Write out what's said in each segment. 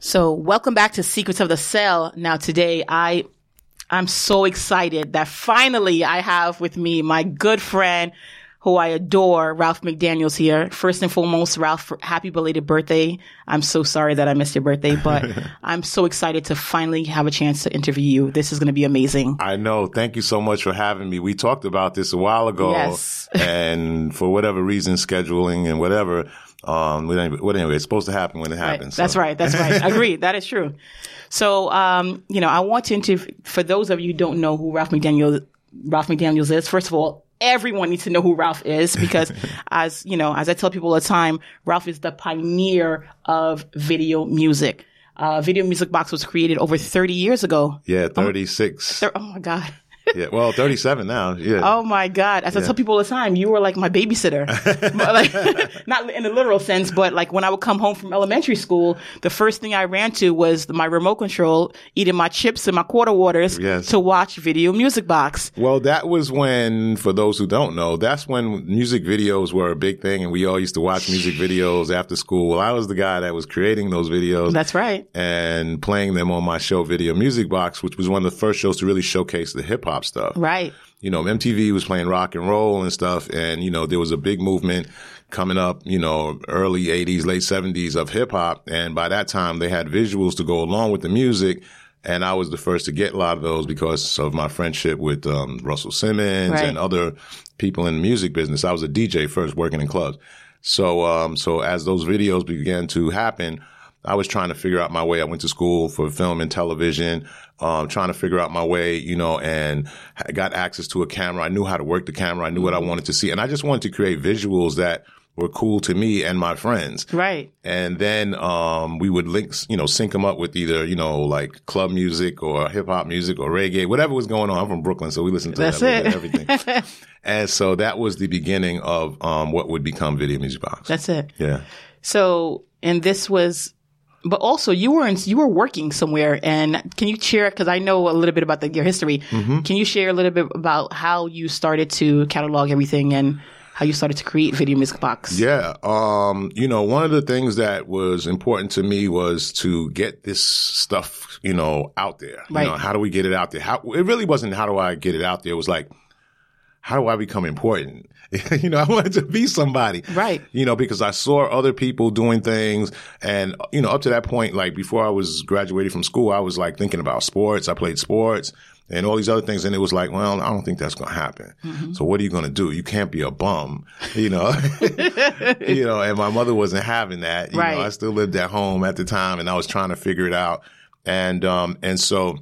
So, welcome back to Secrets of the Sell. Now, today I I'm so excited that finally I have with me my good friend who I adore, Ralph McDaniels here. First and foremost, Ralph, happy belated birthday. I'm so sorry that I missed your birthday, but I'm so excited to finally have a chance to interview you. This is going to be amazing. I know. Thank you so much for having me. We talked about this a while ago. Yes. and for whatever reason, scheduling and whatever, um, but anyway, well, anyway, it's supposed to happen when it happens. Right. That's right. That's right. Agreed. That is true. So, um, you know, I want to interview, for those of you who don't know who Ralph McDaniel, Ralph McDaniels is, first of all, everyone needs to know who Ralph is because as, you know, as I tell people all the time, Ralph is the pioneer of video music. Uh, video music box was created over 30 years ago. Yeah, 36. Thir- oh my God. Yeah, well, 37 now. Yeah. Oh my God. As I tell people all the time, you were like my babysitter. Like, not in a literal sense, but like when I would come home from elementary school, the first thing I ran to was my remote control, eating my chips and my quarter waters Yes. to watch video music box. Well, that was when, for those who don't know, that's when music videos were a big thing and we all used to watch music videos after school. Well, I was the guy that was creating those videos. That's right. and playing them on my show Video Music Box, which was one of the first shows to really showcase the hip hop stuff. Right. You know, MTV was playing rock and roll and stuff, and you know there was a big movement coming up. You know, early '80s, late '70s of hip hop, and by that time they had visuals to go along with the music. And I was the first to get a lot of those because of my friendship with um, Russell Simmons Right. and other people in the music business. I was a DJ first, working in clubs. So, um, so as those videos began to happen, I was trying to figure out my way. I went to school for film and television, um, trying to figure out my way, you know, and I got access to a camera. I knew how to work the camera. I knew what I wanted to see. And I just wanted to create visuals that were cool to me and my friends. Right. And then, um, we would link, you know, sync them up with either, you know, like club music or hip hop music or reggae, whatever was going on. I'm from Brooklyn, so we listened to That's little it. bit everything. and so that was the beginning of, um, what would become Video Music Box. That's it. yeah. So, and this was, but also you were in, you were working somewhere and can you share, cause I know a little bit about the, your history. Mm-hmm. Can you share a little bit about how you started to catalog everything and how you started to create video music box? Yeah. Um, you know, one of the things that was important to me was to get this stuff, you know, out there. Right. You know, how do we get it out there? How, it really wasn't how do I get it out there? It was like, how do I become important? you know, I wanted to be somebody. Right. You know, because I saw other people doing things and, you know, up to that point, like before I was graduated from school, I was like thinking about sports. I played sports and all these other things. And it was like, well, I don't think that's going to happen. Mm-hmm. So what are you going to do? You can't be a bum, you know, you know, and my mother wasn't having that. You Right. know, I still lived at home at the time and I was trying to figure it out. And, um, and so,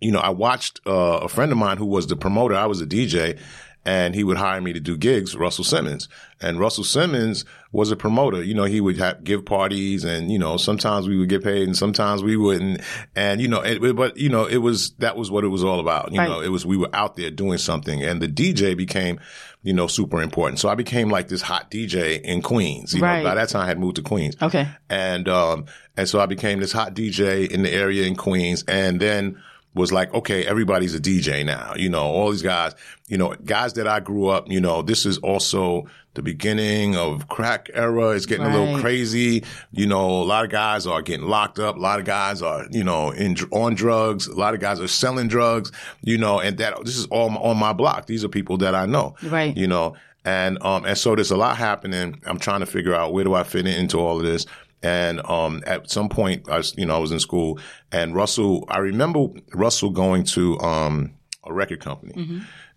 you know, I watched uh, a friend of mine who was the promoter. I was a DJ, and he would hire me to do gigs. Russell Simmons, and Russell Simmons was a promoter. You know, he would have, give parties, and you know, sometimes we would get paid, and sometimes we wouldn't. And you know, it, but you know, it was that was what it was all about. You Right. know, it was we were out there doing something, and the DJ became. You know, super important. So I became like this hot DJ in Queens. You Right. know, by that time I had moved to Queens. Okay. And, um, and so I became this hot DJ in the area in Queens and then was like, okay, everybody's a DJ now. You know, all these guys, you know, guys that I grew up, you know, this is also the beginning of crack era. It's getting a little crazy. You know, a lot of guys are getting locked up. A lot of guys are, you know, in, on drugs. A lot of guys are selling drugs, you know, and that, this is all on my block. These are people that I know. Right. You know, and, um, and so there's a lot happening. I'm trying to figure out where do I fit into all of this. And, um, at some point, I was, you know, I was in school and Russell, I remember Russell going to, um, a record company.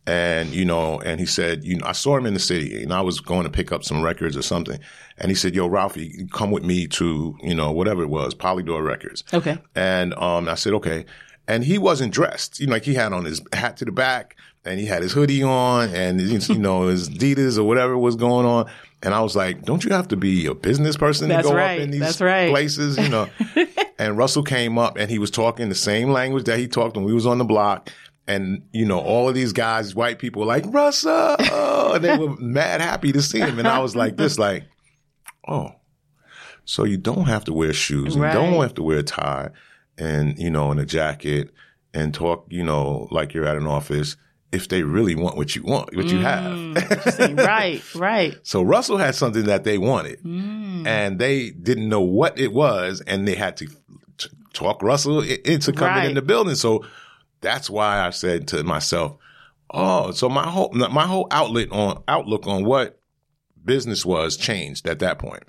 And, you know, and he said, you know, I saw him in the city and I was going to pick up some records or something. And he said, yo, Ralphie, come with me to, you know, whatever it was, Polydor Records. Okay. And um, I said, okay. And he wasn't dressed. You know, like he had on his hat to the back and he had his hoodie on and, you know, his Adidas or whatever was going on. And I was like, don't you have to be a business person That's to go right. up in these right. places, you know? and Russell came up and he was talking the same language that he talked when we was on the block. And, you know, all of these guys, white people were like, Russell, and they were mad happy to see him. And I was like this, like, oh, so you don't have to wear shoes and Right. don't have to wear a tie and, you know, and a jacket and talk, you know, like you're at an office if they really want what you want, what you have. Right. Right. So Russell had something that they wanted Mm. and they didn't know what it was and they had to talk Russell i- into coming Right. in the building. So that's why I said to myself, "Oh, so my whole my whole outlet on outlook on what business was changed at that point."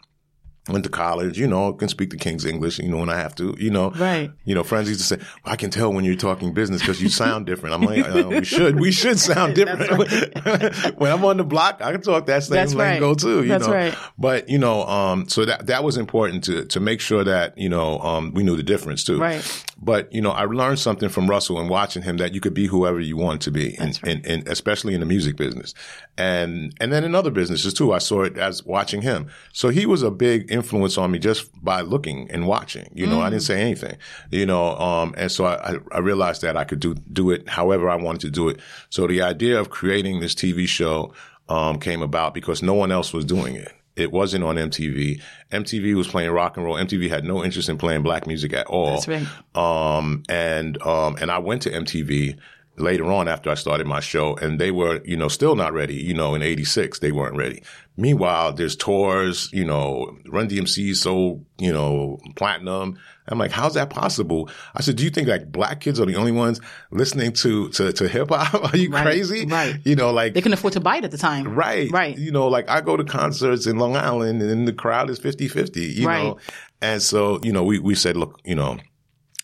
Went to college, you know, can speak the King's English, you know, when I have to, you know. Right. You know, friends used to say, I can tell when you're talking business because you sound different. I'm like, uh, we should, we should sound different. when I'm on the block, I can talk that same That's right. lingo too, you That's know. right. But, you know, um, so that, that was important to, to make sure that, you know, um, we knew the difference too. Right. But, you know, I learned something from Russell and watching him that you could be whoever you want to be, and, and, and especially in the music business. And, and then in other businesses too, I saw it as watching him. So he was a big influence on me just by looking and watching, you know, I didn't say anything, you know, um, and so I, I- I realized that I could do, do it however I wanted to do it. So the idea of creating this TV show, um, came about because no one else was doing it. It wasn't on MTV. MTV was playing rock and roll. MTV had no interest in playing black music at all. That's right. Um, and, um, and I went to MTV later on after I started my show and they were, you know, still not ready. You know, in 86, they weren't ready. Meanwhile, there's tours, you know, Run DMC so, you know, platinum. I'm like, how's that possible? I said, do you think like black kids are the only ones listening to, to, to hip hop? Are you Right, crazy? right. You know, like, They couldn't afford to buy it at the time. Right. Right. You know, like I go to concerts in Long Island and the crowd is 50 50, you Right. know? And so, you know, we, we said, look, you know,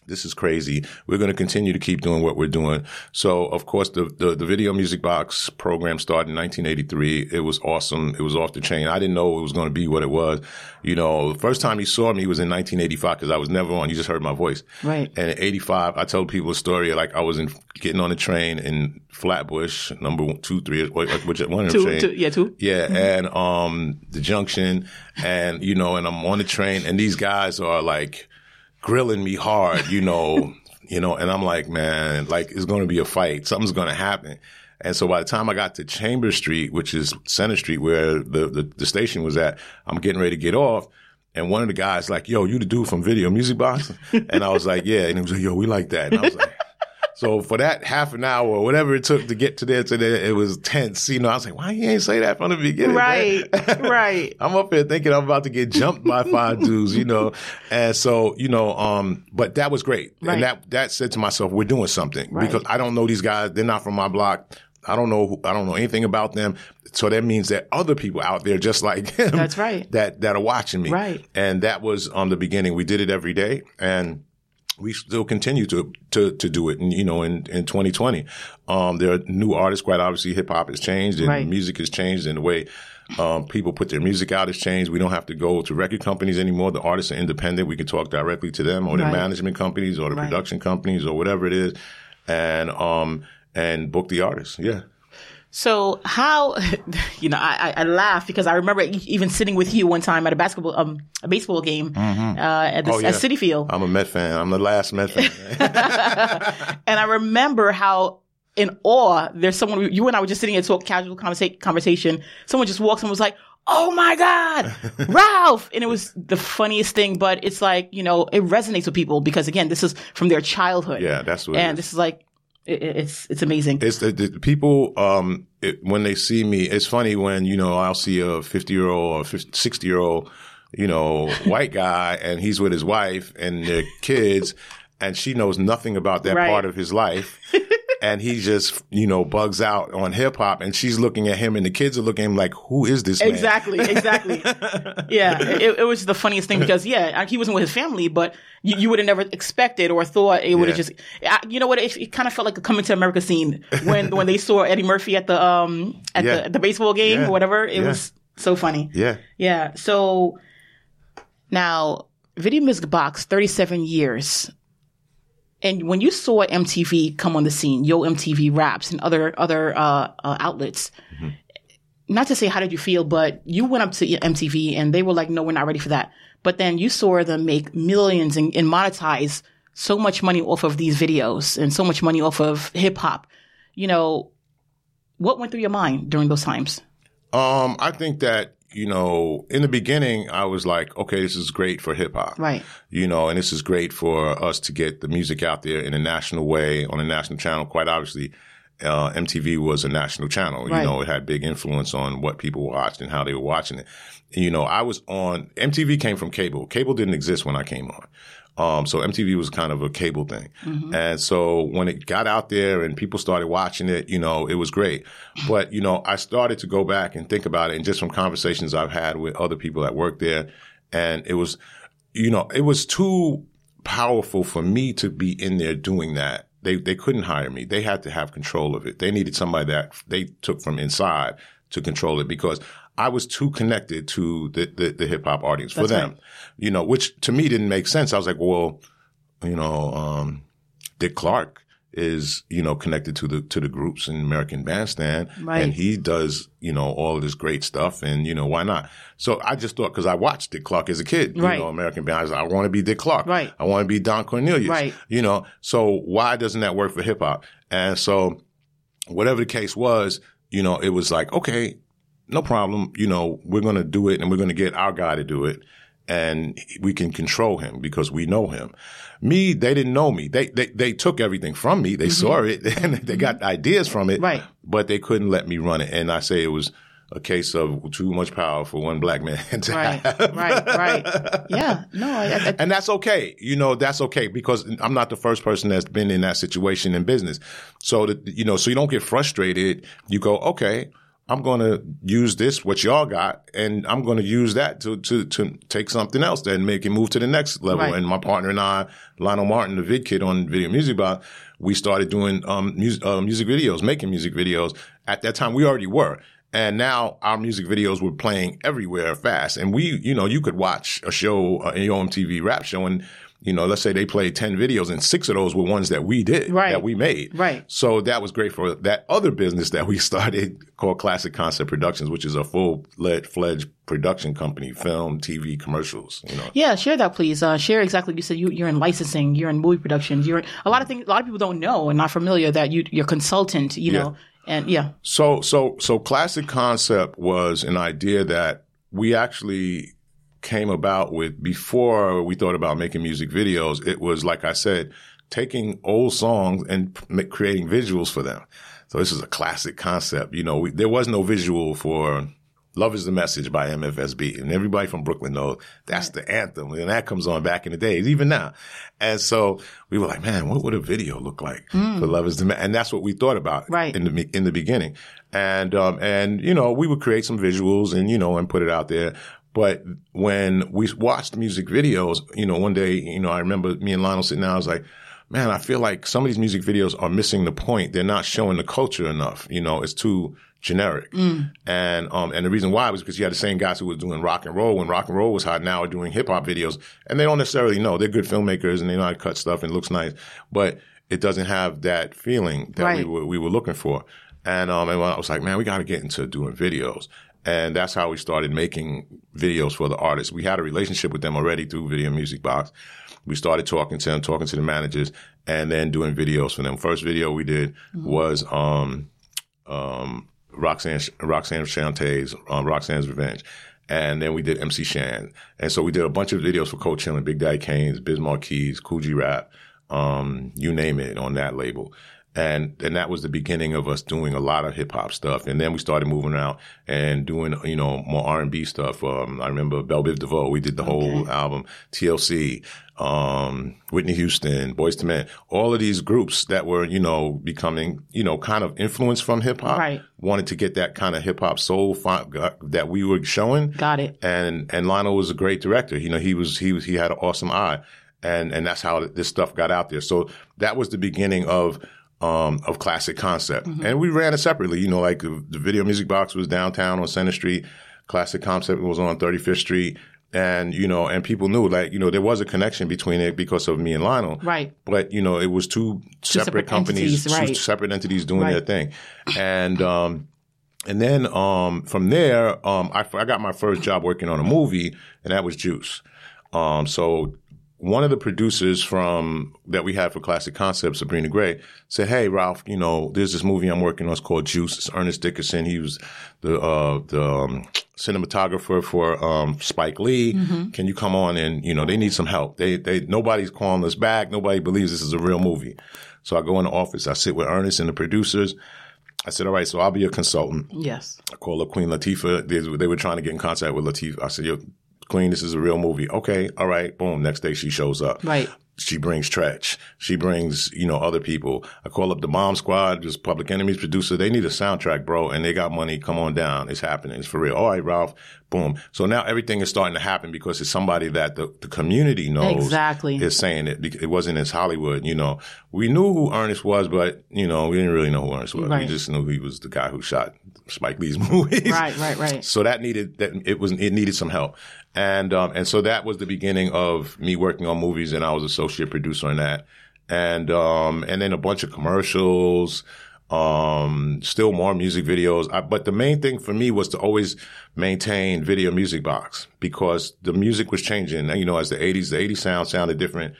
this is crazy. We're going to continue to keep doing what we're doing. So, of course, the, the, the Video Music Box program started in 1983. It was awesome. It was off the chain. I didn't know it was going to be what it was. You know, the first time you saw me was in 1985 because I was never on. You just heard my voice. Right. And in 85, I told people a story like I was in, getting on a train in Flatbush, number one, two, three, which one of the Two, train. two, yeah, two. Yeah, and um the junction and you know, and I'm on the train and these guys are like grilling me hard, you know, you know, and I'm like, man, like it's gonna be a fight. Something's gonna happen. And so by the time I got to Chamber Street, which is Center Street where the, the, the station was at, I'm getting ready to get off. And one of the guys like, yo, you the dude from Video Music Box? And I was like, yeah. And he was like, yo, we like that. And I was like, so for that half an hour or whatever it took to get to there to there, it was tense. You know, I was like, why you ain't say that from the beginning? Right. right. I'm up here thinking I'm about to get jumped by five dudes, you know. And so, you know, um, but that was great. Right. And that that said to myself, we're doing something. Right. Because I don't know these guys, they're not from my block. I don't know who- I don't know anything about them. So that means that other people out there just like him That's right. that that are watching me. Right. And that was on the beginning. We did it every day and we still continue to to to do it. And you know, in in 2020, um, there are new artists. Quite obviously, hip hop has changed, and Right. music has changed, and the way um, people put their music out has changed. We don't have to go to record companies anymore. The artists are independent. We can talk directly to them, or Right. management companies, or the Right. production companies, or whatever it is, and um and book the artists. Yeah. So how, you know, I, I I laugh because I remember e- even sitting with you one time at a basketball, um, a baseball game, uh, at, the, Oh, yeah. at Citi Field. I'm a Met fan. I'm the last Met fan. And I remember how in awe, there's someone, you and I were just sitting here talk casual conversa- conversation. Someone just walks and was like, Oh my God, Ralph. And it was the funniest thing, but it's like, you know, it resonates with people because again, this is from their childhood. yeah, that's what. it And is. this is like, it, it's, it's amazing. It's the, the people, um, it, when they see me, it's funny when, you know, I'll see a 50 year old or 50, 60 year old, you know, white guy and he's with his wife and their kids and she knows nothing about that Right. part of his life. and he just, you know, bugs out on hip hop and she's looking at him and the kids are looking at him like, who is this man? Exactly, exactly. yeah, it, it was the funniest thing because yeah, he wasn't with his family, but you, you would have never expected or thought it would have Yeah. just. I, you know what? It, it kind of felt like a coming to America scene when when they saw Eddie Murphy at the um at Yeah. the, the baseball game Yeah. or whatever. It was so funny. Yeah. Yeah. So now, Video Music Box, 37 years. And when you saw MTV come on the scene, Yo MTV Raps and other other uh, uh, outlets, not to say how did you feel, but you went up to MTV and they were like, "No, we're not ready for that." But then you saw them make millions and, and monetize so much money off of these videos and so much money off of hip hop. You know, what went through your mind during those times? Um, I think that, you know, in the beginning, I was like, okay, this is great for hip hop. Right. You know, and this is great for us to get the music out there in a national way on a national channel. Quite obviously, uh, MTV was a national channel. Right. You know, it had big influence on what people watched and how they were watching it. You know, I was on, MTV came from cable. Cable didn't exist when I came on. Um, so MTV was kind of a cable thing. And so when it got out there and people started watching it, you know, it was great. But, you know, I started to go back and think about it and just from conversations I've had with other people that work there. And it was, you know, it was too powerful for me to be in there doing that. They, they couldn't hire me. They had to have control of it. They needed somebody that they took from inside to control it because I was too connected to the, the, the hip hop audience for That's them, right. you know, which to me didn't make sense. I was like, well, you know, um, Dick Clark is, you know, connected to the, to the groups in American Bandstand. Right. And he does, you know, all of this great stuff. And, you know, why not? So I just thought, cause I watched Dick Clark as a kid, Right. you know, American Bandstand. I want to be Dick Clark. Right. I want to be Don Cornelius. Right. You know, so why doesn't that work for hip hop? And so whatever the case was, you know, it was like, okay, no problem. You know, we're going to do it and we're going to get our guy to do it. And we can control him because we know him. Me, they didn't know me. They, they, they took everything from me. They saw it and they got ideas from it. Mm-hmm. Right. But they couldn't let me run it. And I say it was a case of too much power for one black man to Right, have. right, right. Yeah, no, I, I, And that's okay. You know, that's okay because I'm not the first person that's been in that situation in business. So that, you know, so you don't get frustrated. You go, okay, I'm going to use this, what y'all got, and I'm going to use that to, to, to take something else then make it move to the next level. Right. And my partner and I, Lionel Martin, the vid kid on Video Music Box, we started doing, um, music, uh, music videos, making music videos. At that time, we already were. And now our music videos were playing everywhere fast. And we, you know, you could watch a show, uh, an Yo MTV rap show, and, you know, let's say they played 10 videos and six of those were ones that we did, Right. that we made. Right. So that was great for that other business that we started called Classic Concept Productions, which is a full fledged production company, film, TV, commercials, you know. yeah, share that, please. Uh, share exactly. You said you, you're in licensing, you're in movie productions, you're in, a lot of things. A lot of people don't know and not familiar that you, you're consultant. You Yeah. know, and yeah, So, so, so classic concept was an idea that we actually came about with before we thought about making music videos. It was, like I said, taking old songs and creating visuals for them. So this is a classic concept. You know, we, there was no visual for Love is the Message by MFSB. And everybody from Brooklyn knows that's the anthem. And that comes on back in the days, even now. And so we were like, man, what would a video look like for Love is the Message? And that's what we thought about Right. in the, in the beginning. And, um, and, you know, we would create some visuals and, you know, and put it out there. But when we watched music videos, you know, one day, you know, I remember me and Lionel sitting down, I was like, man, I feel like some of these music videos are missing the point. They're not showing the culture enough. You know, it's too generic. And, um, and the reason why was because you had the same guys who were doing rock and roll when rock and roll was hot now are doing hip hop videos and they don't necessarily know. They're good filmmakers and they know how to cut stuff and it looks nice, but it doesn't have that feeling that we were, we were looking for. And, um, and I was like, man, we got to get into doing videos. And that's how we started making videos for the artists. We had a relationship with them already through Video Music Box. We started talking to them, talking to the managers, and then doing videos for them. First video we did was um, um, Roxanne Roxanne Shanté's um, Roxanne's Revenge. And then we did MC Shan. And so we did a bunch of videos for Cold Chillin' and Big Daddy Kane's, Biz Markie, Coogee Rap, um, you name it on that label. And, and that was the beginning of us doing a lot of hip hop stuff. And then we started moving out and doing, you know, more R&B stuff. Um, I remember Bell Biv DeVoe. We did the whole album, TLC, um, Whitney Houston, Boyz II Men, all of these groups that were, you know, becoming, you know, kind of influenced from hip hop. Right. Wanted to get that kind of hip hop soul fi- that we were showing got it. and and Lionel was a great director. You know, he was he was he had an awesome eye, and and that's how this stuff got out there. So that was the beginning of um of classic concept, and we ran it separately. You know, like the, the video music box was downtown on Center Street. Classic concept was on 35th Street. And, you know, and people knew like, you know, there was a connection between it because of me and Lionel. Right. But, you know, it was two separate, separate companies, entities, two separate entities doing Right. their thing. And, um, and then um, from there, um, I, I got my first job working on a movie, and that was Juice. Um, so one of the producers from that we had for Classic Concepts, Sabrina Gray, said, "Hey, Ralph, you know, there's this movie I'm working on. It's called Juice. It's Ernest Dickerson. He was the uh, the um, cinematographer for um, Spike Lee. Can you come on and you know they need some help? They they nobody's calling us back. Nobody believes this is a real movie. So I go in the office. I sit with Ernest and the producers." I said, all right, so I'll be a consultant. Yes. I called up Queen Latifah. They, they were trying to get in contact with Latifah. I said, yo, Queen, this is a real movie. Okay, all right, boom. Next day she shows up. Right. She brings Treach. She brings, you know, other people. I call up the Bomb Squad, just Public Enemy's producer. They need a soundtrack, bro, and they got money. Come on down. It's happening. It's for real. All right, Ralph. Boom. So now everything is starting to happen because it's somebody that the, the community knows Exactly. is saying it. It wasn't as Hollywood, you know. We knew who Ernest was, but, you know, we didn't really know who Ernest was. Right. We just knew he was the guy who shot Spike Lee's movies. Right, right, right. So that needed that it was it needed some help, and um, and so that was the beginning of me working on movies, and I was associate producer on that, and um, and then a bunch of commercials, um, still more music videos. I, but the main thing for me was to always maintain video music box because the music was changing. You know, as the '80s, the '80s sound sounded different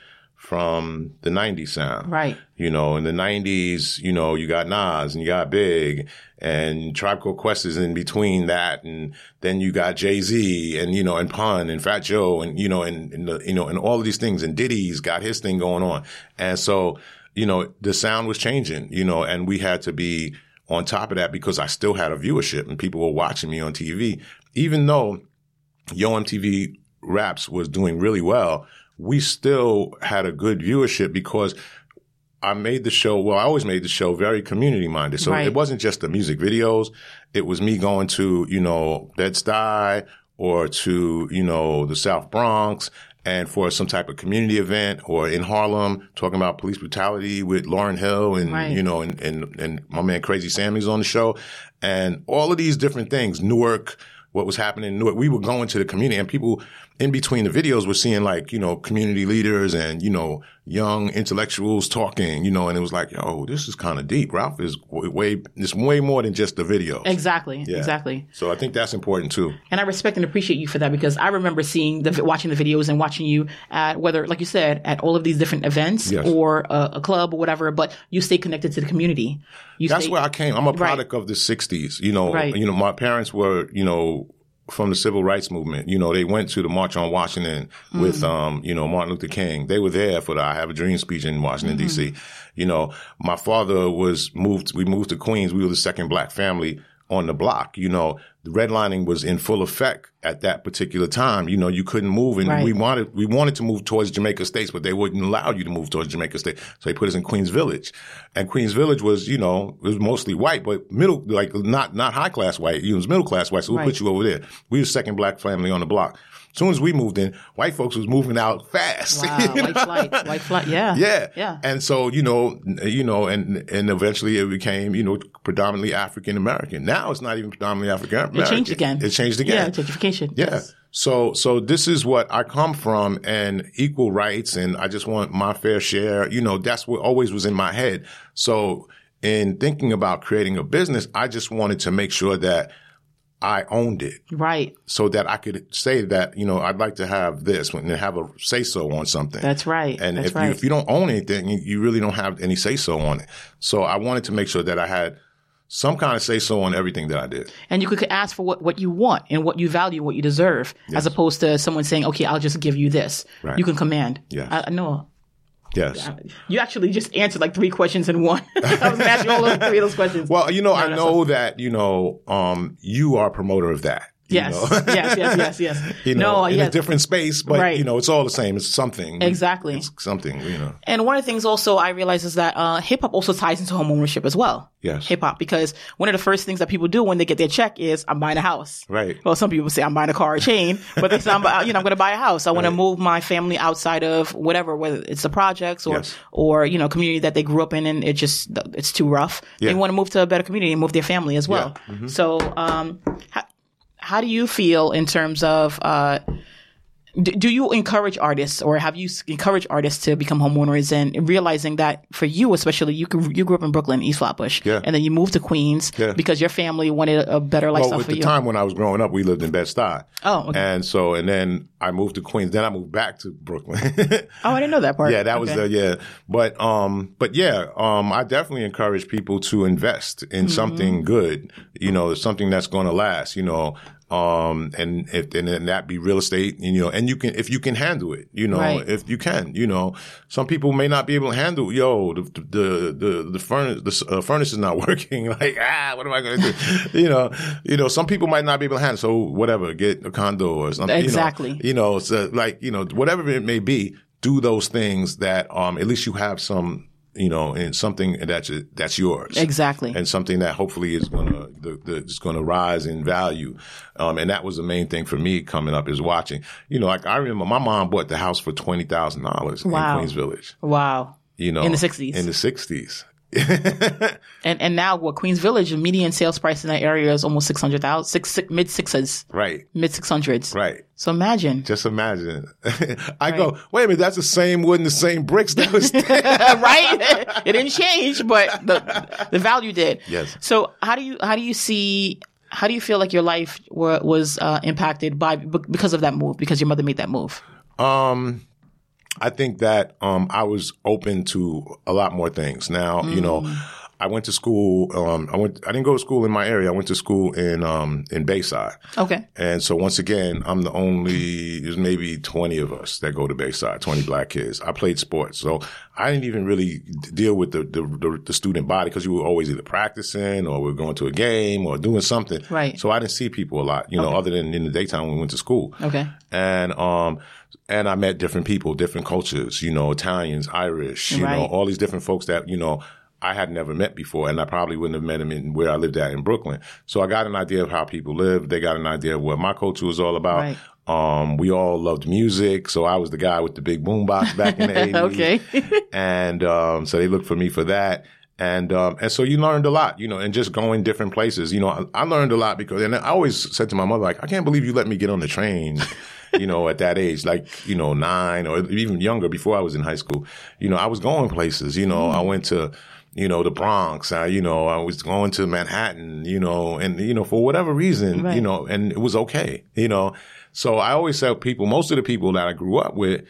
from the 90s sound. Right. You know, in the 90s, you know, you got Nas and you got Big and Tribe Called Quest is in between that. And then you got Jay-Z and, you know, and Pun and Fat Joe and, you know, and, and the, you know, and all of these things. And Diddy's got his thing going on. And so, you know, the sound was changing, you know, and we had to be on top of that because I still had a viewership and people were watching me on TV. Even though Yo MTV Raps was doing really well, we still had a good viewership because I made the show, well, I always made the show very community minded. So Right. it wasn't just the music videos. It was me going to, you know, Bed-Stuy or to, you know, the South Bronx and for some type of community event or in Harlem talking about police brutality with Lauryn Hill and, Right. you know, and, and, and my man Crazy Sammy's on the show and all of these different things, Newark, what was happening in Newark. We were going to the community and people in between the videos we're seeing like, you know, community leaders and, you know, young intellectuals talking, you know, and it was like, yo, this is kind of deep. Ralph is way, it's way more than just the video. Exactly. Yeah. Exactly. So I think that's important too. And I respect and appreciate you for that because I remember seeing the watching the videos and watching you at whether, like you said, at all of these different events Yes. or a, a club or whatever. But you stay connected to the community. You That's stay, where I came. I'm a Right. product of the '60s. You know, Right. you know, my parents were, you know, from the civil rights movement. You know, they went to the March on Washington with, um, you know, Martin Luther King. They were there for the I Have a Dream speech in Washington D.C. You know, my father was moved. We moved to Queens. We were the second black family on the block. You know, the redlining was in full effect at that particular time. You know, you couldn't move, and Right. we wanted we wanted to move towards Jamaica Estates, but they wouldn't allow you to move towards Jamaica State. So they put us in Queens Village, and Queens Village was, you know, it was mostly white, but middle, like not not high class white. It was middle class white. So we'll Right. put you over there. We were second black family on the block. As soon as we moved in, white folks was moving out fast. Wow, You white flight, white flight. Yeah. Yeah. Yeah. And so, you know, you know, and, and eventually it became, you know, predominantly African American. Now it's not even predominantly African American. It changed again. It changed again. Yeah. Gentrification. Yeah. Yes. So, so this is what I come from and equal rights and I just want my fair share. You know, that's what always was in my head. So in thinking about creating a business, I just wanted to make sure that I owned it Right. so that I could say that, you know, I'd like to have this and have a say so on something. That's right. And That's if right. you if you don't own anything, you, you really don't have any say so on it. So I wanted to make sure that I had some kind of say so on everything that I did. and you could ask for what, what you want and what you value, what you deserve, as opposed to someone saying, okay, I'll just give you this. Right. You can command. Yes. I, I know. Yes. You actually just answered like three questions in one. I was going to ask you all those three of those questions. Well, you know, I that's know that, you know, um, you are a promoter of that. Yes. yes, yes, yes, yes. you know, no, in yes. a different space, but Right. you know, it's all the same. It's something. Exactly. It's something, you know. And one of the things also I realize is that uh, hip hop also ties into home ownership as well. Yes. Hip hop, because one of the first things that people do when they get their check is I'm buying a house. Right. Well, some people say I'm buying a car or chain, but they say I'm, you know, I'm going to buy a house. I want to move my family outside of whatever, whether it's the projects or, Yes. or, you know, community that they grew up in and it just, it's too rough. Yeah. They want to move to a better community and move their family as well. Yeah. Mm-hmm. So, um, how, do you feel in terms of, uh, do, do you encourage artists or have you encouraged artists to become homeowners and realizing that for you especially you grew, you grew up in Brooklyn East Flatbush Yeah. and then you moved to Queens Yeah. because your family wanted a better lifestyle Well, at for the you time when I was growing up, we lived in Bed-Stuy. Oh, okay. And so, and then I moved to Queens. Then I moved back to Brooklyn. oh I didn't know that part Yeah, that was Okay. the yeah. But um, but yeah, um, I definitely encourage people to invest in Mm-hmm. something good. you know, something that's going to last, you know, um, and if, and then that be real estate, you know, and you can, if you can handle it, you know, Right. if you can, you know, some people may not be able to handle, yo, the, the, the, the furnace, the uh, furnace is not working. like, ah, what am I going to do? you know, you know, some people might not be able to handle. So whatever, get a condo or something. you know. Exactly. You know, so like, you know, whatever it may be, do those things that, um, at least you have some, you know, and something that's, that's yours Exactly. and something that hopefully is going to the, the, is to rise in value. Um, and that was the main thing for me coming up is watching. You know, like I remember my mom bought the house for twenty thousand dollars in Queens Village. wow. You know, In the 60s. In the sixties. And and now what Queens Village, the median sales price in that area is almost six hundred thousand, six, six mid sixes, right. mid six hundreds. Right. So imagine. Just imagine. I go, wait a minute, that's the same wood and the same bricks that was right? it didn't change, but the the value did. Yes. So how do you how do you see how do you feel like your life were, was uh, impacted by because of that move because your mother made that move? Um, I think that um, I was open to a lot more things. Now, you know, I went to school. Um, I went. I didn't go to school in my area. I went to school in um, in Bayside. Okay. And so once again, I'm the only, there's maybe 20 of us that go to Bayside, 20 black kids. I played sports. So I didn't even really deal with the, the, the, the student body because you were always either practicing or we are going to a game or doing something. Right. So I didn't see people a lot, you know, other than in the daytime when we went to school. Okay. And, um, and I met different people, different cultures, you know, Italians, Irish, you know, all these different folks that, you know, I had never met before, and I probably wouldn't have met them in where I lived at in Brooklyn. So I got an idea of how people live. They got an idea of what my culture was all about. Right. Um, we all loved music, so I was the guy with the big boombox back in the 80s. Okay. and um, so they looked for me for that. And um, and so you learned a lot, you know, and just going different places. You know, I, I learned a lot because, and I always said to my mother, like, I can't believe you let me get on the train, you know, at that age, like, you know, nine or even younger before I was in high school. You know, I was going places. You know, I went to, you know, the Bronx. I, you know, I was going to Manhattan. You know, and you know, for whatever reason, Right. you know, and it was okay. You know, so I always tell people, most of the people that I grew up with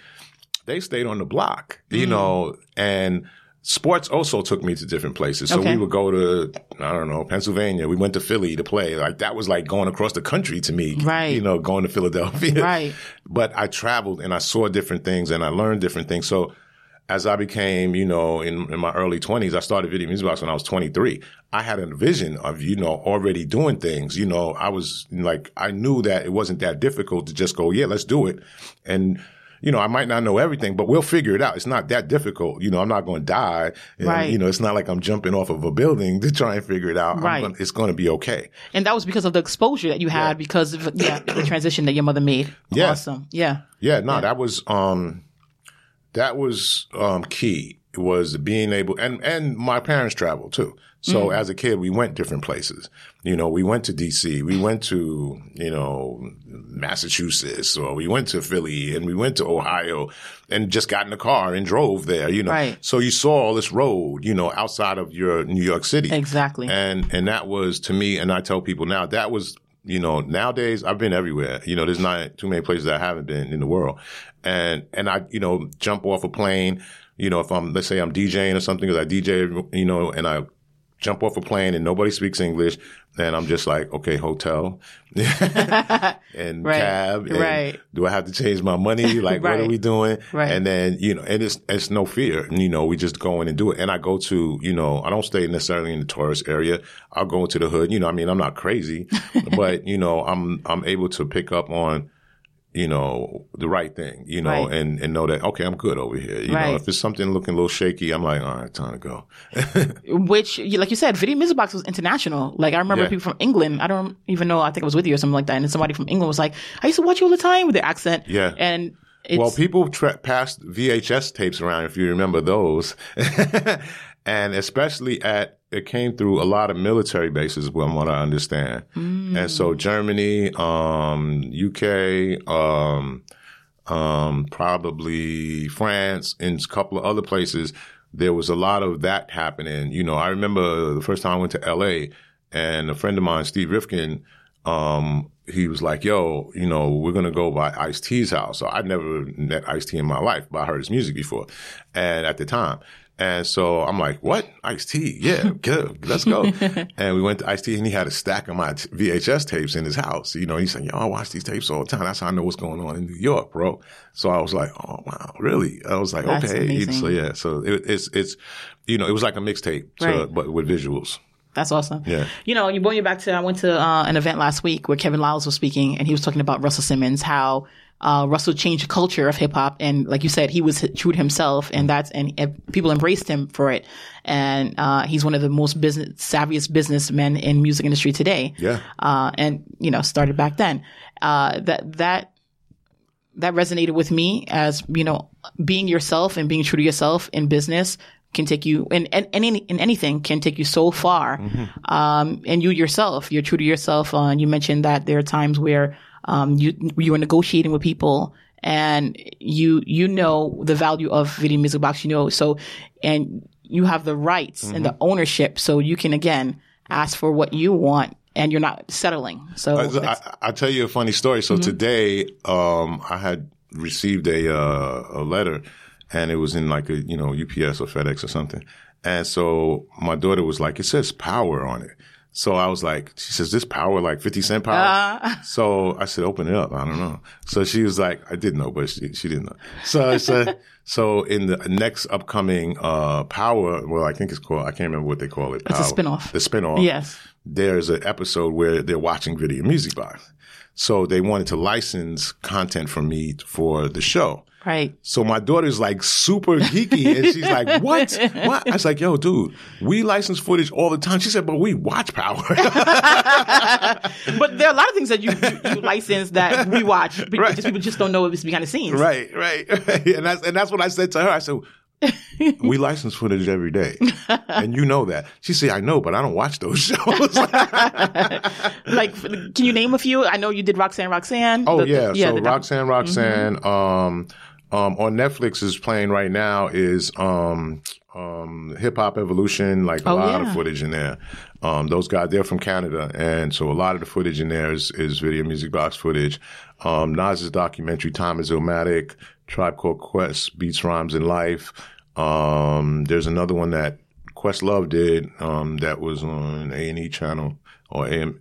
they stayed on the block, you Mm. know, and sports also took me to different places. So Okay. we would go to, I don't know, Pennsylvania. We went to Philly to play. Like that was like going across the country to me, Right. You know, going to Philadelphia. Right. But I traveled and I saw different things and I learned different things. So as I became, you know, in, in my early twenties, I started Video Music Box when I was 23. I had a vision of, you know, already doing things. You know, I was like, I knew that it wasn't that difficult to just go, yeah, let's do it. And, you know, I might not know everything, but we'll figure it out. It's not that difficult. You know, I'm not going to die. And, Right. You know, it's not like I'm jumping off of a building to try and figure it out. I'm Right. gonna, it's going to be okay. And that was because of the exposure that you had because of yeah, the transition that your mother made. Yeah. Awesome. Yeah. Yeah, no, that was um that was um key. It was being able and and my parents traveled too. So mm. as a kid we went different places. You know, we went to DC, we went to, you know, Massachusetts or we went to Philly and we went to Ohio and just got in the car and drove there, you know. Right. So you saw all this road, you know, outside of your New York City. Exactly. And and that was to me, and I tell people now that was you know nowadays I've been everywhere. You know, there's not too many places that I haven't been in the world, and and I you know jump off a plane. You know, if I'm let's say I'm DJing or something, because I DJ, you know, and I jump off a plane and nobody speaks English, And I'm just like, okay, hotel and Right. cab. And Right. Do I have to change my money? Like, what are we doing? Right. And then, you know, and it's, it's no fear. And, you know, we just go in and do it. And I go to, you know, I don't stay necessarily in the tourist area. I'll go into the hood. You know, I mean, I'm not crazy, but, you know, I'm, I'm able to pick up on, you know, the right thing, you know, Right. and, and know that, okay, I'm good over here. You Right. know, if it's something looking a little shaky, I'm like, all right, time to go. Which, like you said, Video Music Box was international. Like I remember Yeah. people from England. I don't even know. I think I was with you or something like that. And then somebody from England was like, "I used to watch you all the time with the accent." Yeah. And it's Well, people tra- passed VHS tapes around, if you remember those, and especially at it came through a lot of military bases, from what I understand, and so Germany, um, UK, um, um, probably France, and a couple of other places. There was a lot of that happening. You know, I remember the first time I went to LA, and a friend of mine, Steve Rifkin. um, he was like, "Yo, you know, we're gonna go by Ice T's house." So I'd never met Ice T in my life, but I heard his music before, and at the time. And so I'm like, what? Ice T? Yeah, good. Let's go. and we went to Ice T and he had a stack of my t- VHS tapes in his house. You know, he's said, yo, I watch these tapes all the time. That's how I know what's going on in New York, bro. So I was like, oh, wow, really? I was like, That's okay. amazing. So yeah, so it, it's, it's, you know, it was like a mixtape, Right. but with visuals. That's awesome. Yeah. You know, you bring you back to I went to uh, an event last week where Kevin Liles was speaking, and he was talking about Russell Simmons, how uh, Russell changed the culture of hip hop, and like you said, he was true to himself, and that's and, and people embraced him for it, and uh, he's one of the most business savviest businessmen in music industry today. Yeah. Uh, and you know, started back then. Uh, that that that resonated with me as you know being yourself and being true to yourself in business can take you in and in, any in anything can take you so far um and you yourself you're true to yourself uh, and you mentioned that there are times where um you you are negotiating with people and you you know the value of video music box you know so and you have the rights and the ownership so you can again ask for what you want and you're not settling so I, I, I'll tell you a funny story. So today, um, I had received a, uh, a letter and it was in like a, you know, UPS or FedEx or something. And so my daughter was like, it says power on it. So I was like, she says, this power like 50 cent power? so I said, open it up. I don't know. So she was like, I didn't know, but she, she didn't know. So I said, so in the next upcoming, uh, power, well, I think it's called, I can't remember what they call it. It's a spinoff. The spinoff yes there's an episode where they're watching Video Music Box. So they wanted to license content from me for the show. Right So my daughter's like super geeky and she's like, what? What? I was like, yo, dude, we license footage all the time. She said, but we watch Power. But there are a lot of things that you, you, you license that we watch, but Right. just people just don't know it's behind the scenes. right, right, right. And that's, and that's what I said to her. I said, we license footage every day. And you know that. She said, I know, but I don't watch those shows. Like, can you name a few? I know you did Roxanne, Roxanne. Oh The- the- yeah, so Roxanne, Roxanne, um, um, on Netflix is playing right now is um, um, Hip Hop Evolution, like a Oh, lot yeah. of footage in there. Um, those guys, they're from Canada, and so a lot of the footage in there is, is video music box footage. Um, Nas's documentary, Time is Illmatic, Tribe Called Quest, Beats, Rhymes, and Life. Um, there's another one that Questlove did um, that was on A and E channel or AM,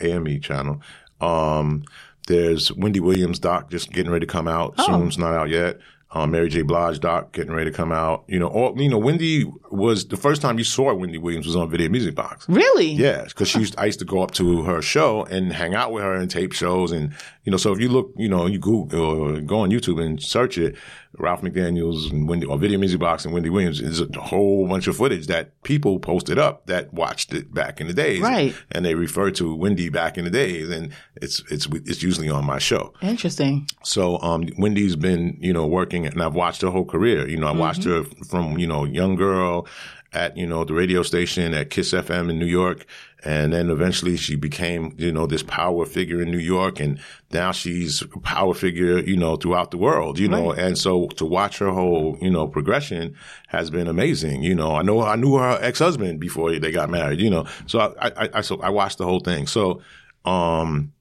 AME channel. Um, there's Wendy Williams doc just getting ready to come out oh. soon. It's not out yet. Um, Mary J. Blige doc getting ready to come out. You know, all, you know, Wendy was the first time you saw Wendy Williams was on Video Music Box. Really? Yeah, because she used. I used to go up to her show and hang out with her and tape shows, and you know. So if you look, you know, you Google or go on YouTube and search it, Ralph McDaniel's and Wendy or Video Music Box and Wendy Williams is a whole bunch of footage that people posted up that watched it back in the days, Right. And they refer to Wendy back in the days, and it's it's it's usually on my show. Interesting. So um, Wendy's been, you know, working, and I've watched her whole career. You know, I watched her from, you know, young girl at, you know, the radio station at Kiss FM in New York. And then eventually she became, you know, this power figure in New York. And now she's a power figure, you know, throughout the world, you know. And so to watch her whole, you know, progression has been amazing. You know, I know I knew her ex-husband before they got married, you know. So I, I, I so I watched the whole thing. So, um,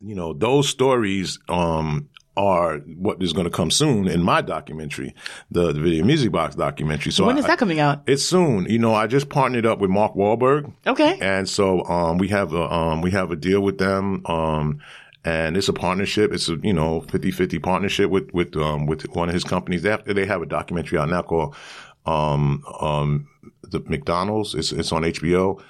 you know, those stories um, are what is going to come soon in my documentary, the, the Video Music Box documentary. So When is I- that coming out? It's soon. You know, I just partnered up with Mark Wahlberg, Okay. and so um, we have a um, we have a deal with them. Um, and it's a partnership. It's a, you know, 50-50 partnership with, with, um, with one of his companies. They have, they have a documentary out now called, um, um, the McDonald's. It's, it's on HBO.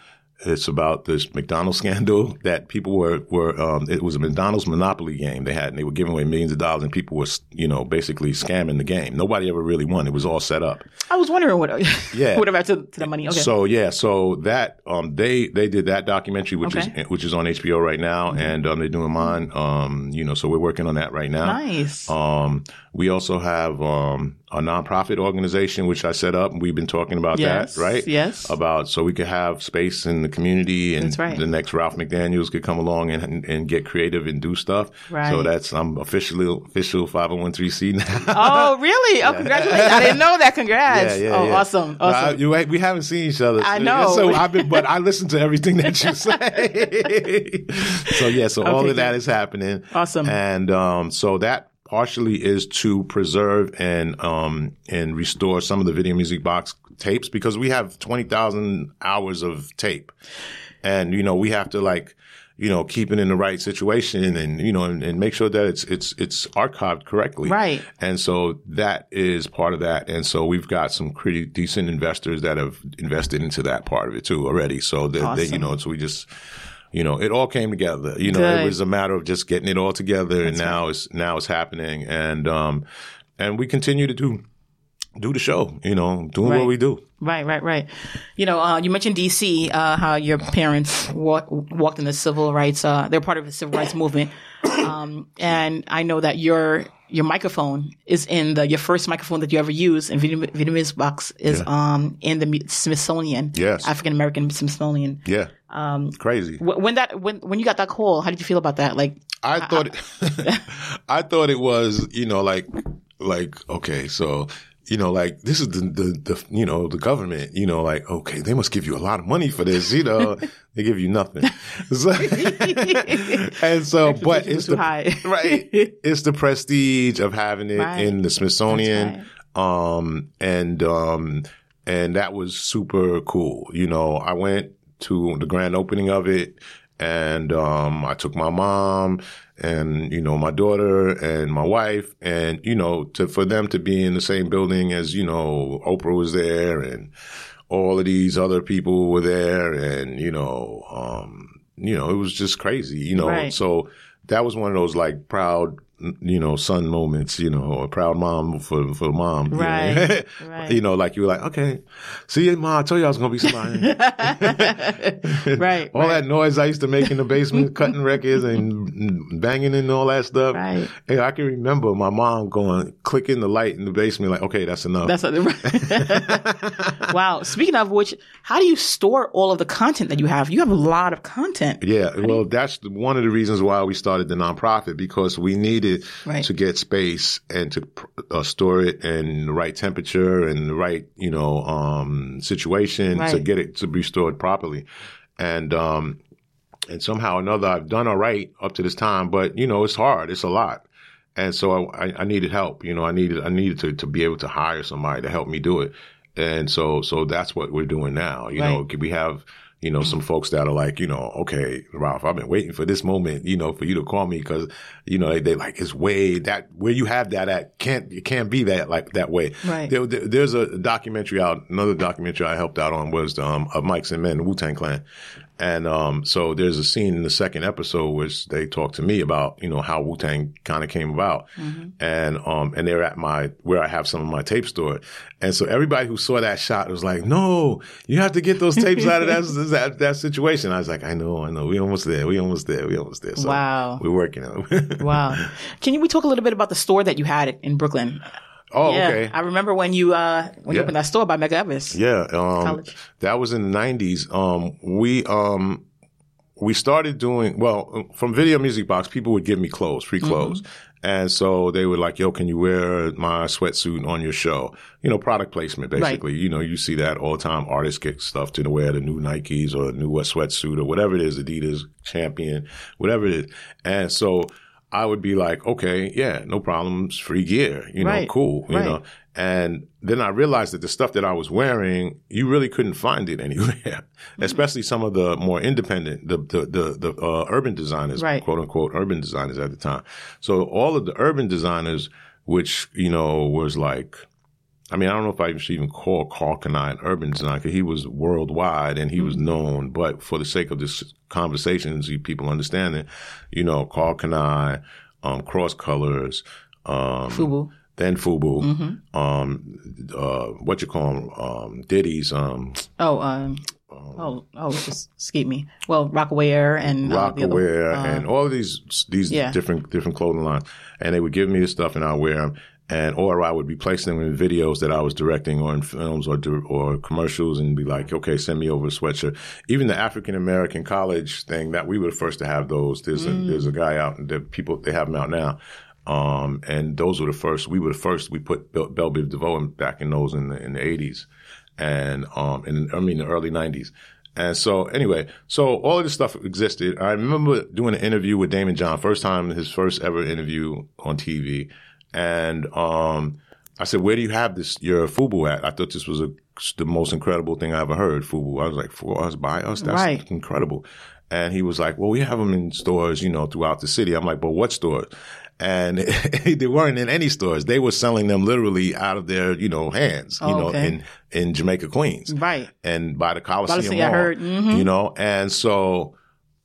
It's about this McDonald's scandal that people were, were, um, it was a McDonald's monopoly game they had and they were giving away millions of dollars and people were, you know, basically scamming the game. Nobody ever really won. It was all set up. I was wondering what. Yeah. what about to, to the money? Okay. So yeah, so that um they they did that documentary which Okay. Mm-hmm. is which is on HBO right now and um they're doing mine um you know so we're working on that right now. nice. Um we also have um a nonprofit organization which I set up, and we've been talking about Yes, that, right? yes. About so we could have space in the community, and That's right. the next Ralph McDaniel's could come along and, and and get creative and do stuff. Right. So that's I'm officially official 501c now. Oh, really? Oh, congratulations! I didn't know that. Congrats! Yeah, yeah, oh, yeah. awesome, No, I- awesome. you we haven't seen each other. I know. So I've been, but I listen to everything that you say. so yeah, so all of that good. is happening. Awesome. And um, so that partially is to preserve and um and restore some of the video music box tapes because we have twenty thousand hours of tape, and you know we have to like. You know, keep it in the right situation, and you know, and, and make sure that it's it's it's archived correctly. Right. And so that is part of that. And so we've got some pretty decent investors that have invested into that part of it too already. So that, that, you know, so we just, you know, it all came together. You know, Good. it was a matter of just getting it all together and now it's, now it's happening. And, um, and we continue to do, do the show, you know, doing Right. what we do. Right, right, right. You know, uh, you mentioned DC, uh, how your parents wa- walked in the civil rights, uh, they're part of the civil rights movement. Um, and I know that your, your microphone is in the, your first microphone that you ever use in Music Box is, um, in the Smithsonian. Yes. African American Smithsonian. Yeah. Um, crazy. When that, when, when you got that call, how did you feel about that? Like, I thought it, I thought it was, you know, like, like, okay, so, you know, like this is the, the, the, you know, the government, you know, like, okay, they must give you a lot of money for this, you know, they give you nothing. So- and so, but it's the, high. right. It's the prestige of having it Right. in the Smithsonian. That's Um, and, um, and that was super cool. You know, I went to the grand opening of it and, um, I took my mom and, you know, my daughter and my wife and, you know, to, for them to be in the same building as, you know, Oprah was there and all of these other people were there and, you know, um, you know, it was just crazy, you know, Right. so that was one of those like proud, you know, son moments, you know, a proud mom for, for mom. you know. Right, right. you know, like you were like, okay, see, ma, I told you I was going to be somebody. right. all that noise I used to make in the basement, cutting records and banging and all that stuff. Right. Hey, I can remember my mom going, clicking the light in the basement, like, okay, that's enough. That's what, wow. Speaking of which, how do you store all of the content that you have? You have a lot of content. Yeah, well, that's one of the reasons why we started the nonprofit because we needed Right. to get space and to uh, store it in the right temperature and the right, you know, um, situation to get it to be stored properly. And, um, and somehow or another, I've done all right up to this time, but you know, it's hard. It's a lot. And so I, I- I needed help. You know, I needed, I needed to, to be able to hire somebody to help me do it. And so, so that's what we're doing now. You know, we have, you know, some folks that are like, you know, okay, Ralph, I've been waiting for this moment, you know, for you to call me because, you know, they, they like, it's way that, where you have that at can't, it can't be that like that way. Right. There, there- there's a documentary out, another documentary I helped out on was, um, of Mics and Men, Wu Tang Clan. And, um, so there's a scene in the second episode which they talk to me about, you know, how Wu Tang kind of came about. And, um, and they're at my, where I have some of my tapes stored. And so everybody who saw that shot was like, no, you have to get those tapes out of that, that, that situation. I was like, I know, I know. We almost there. We almost there. We almost there. So Wow. We're working on it. Wow. Can you, we talk a little bit about the store that you had in Brooklyn? Oh, yeah. okay. I remember when you, uh, when you opened that store by Medgar Evers. Yeah, um, College. that was in the nineties. Um, we um, we started doing well from Video Music Box. People would give me clothes, free clothes, and so they were like, "Yo, can you wear my sweatsuit on your show?" You know, product placement, basically. You know, you see that all the time. Artists get stuff to wear the new Nikes or a new sweatsuit or whatever it is, Adidas Champion, whatever it is, and so. I would be like, okay, yeah, no problems, free gear, you know, Right. cool, you Right. know. And then I realized that the stuff that I was wearing, you really couldn't find it anywhere, especially some of the more independent, the the the, the uh, urban designers, Right. quote unquote, urban designers at the time. So all of the urban designers, which you know was like. I mean, I don't know if I should even call Karl Kani an urban designer because he was worldwide and he was known. But for the sake of this conversation, so people understand it, you know, Karl Kani, um, Cross Colors, um, Fubu. then Fubu, Mm-hmm. um, uh, what you call 'em, um, Diddy's, um, Oh, um, oh, oh, just escaped me. Well, Rocawear and uh, Rocawear, uh, and all of these these yeah. different different clothing lines, and they would give me the stuff, and I wear them. And or I would be placing them in videos that I was directing or in films or or commercials and be like, okay, send me over a sweatshirt. Even the African American college thing that we were the first to have those. There's mm. a there's a guy out the people they have them out now. Um, and those were the first. We were the first. We put Bell, Bell Biv DeVoe back in those in the in the 80s, and um, in I mean the early 90s. And so anyway, so all of this stuff existed. I remember doing an interview with Daymond John, first time his first ever interview on TV. And um, I said, "Where do you have this your FUBU at?" I thought this was a, the most incredible thing I ever heard. FUBU. I was like, "For us, by us, that's right. incredible." And he was like, "Well, we have them in stores, you know, throughout the city." I'm like, "But what stores?" And they weren't in any stores. They were selling them literally out of their, you know, hands, you oh, know, okay. in in Jamaica, Queens, right, and by the Coliseum, Coliseum Mall, I heard. Mm-hmm. you know. And so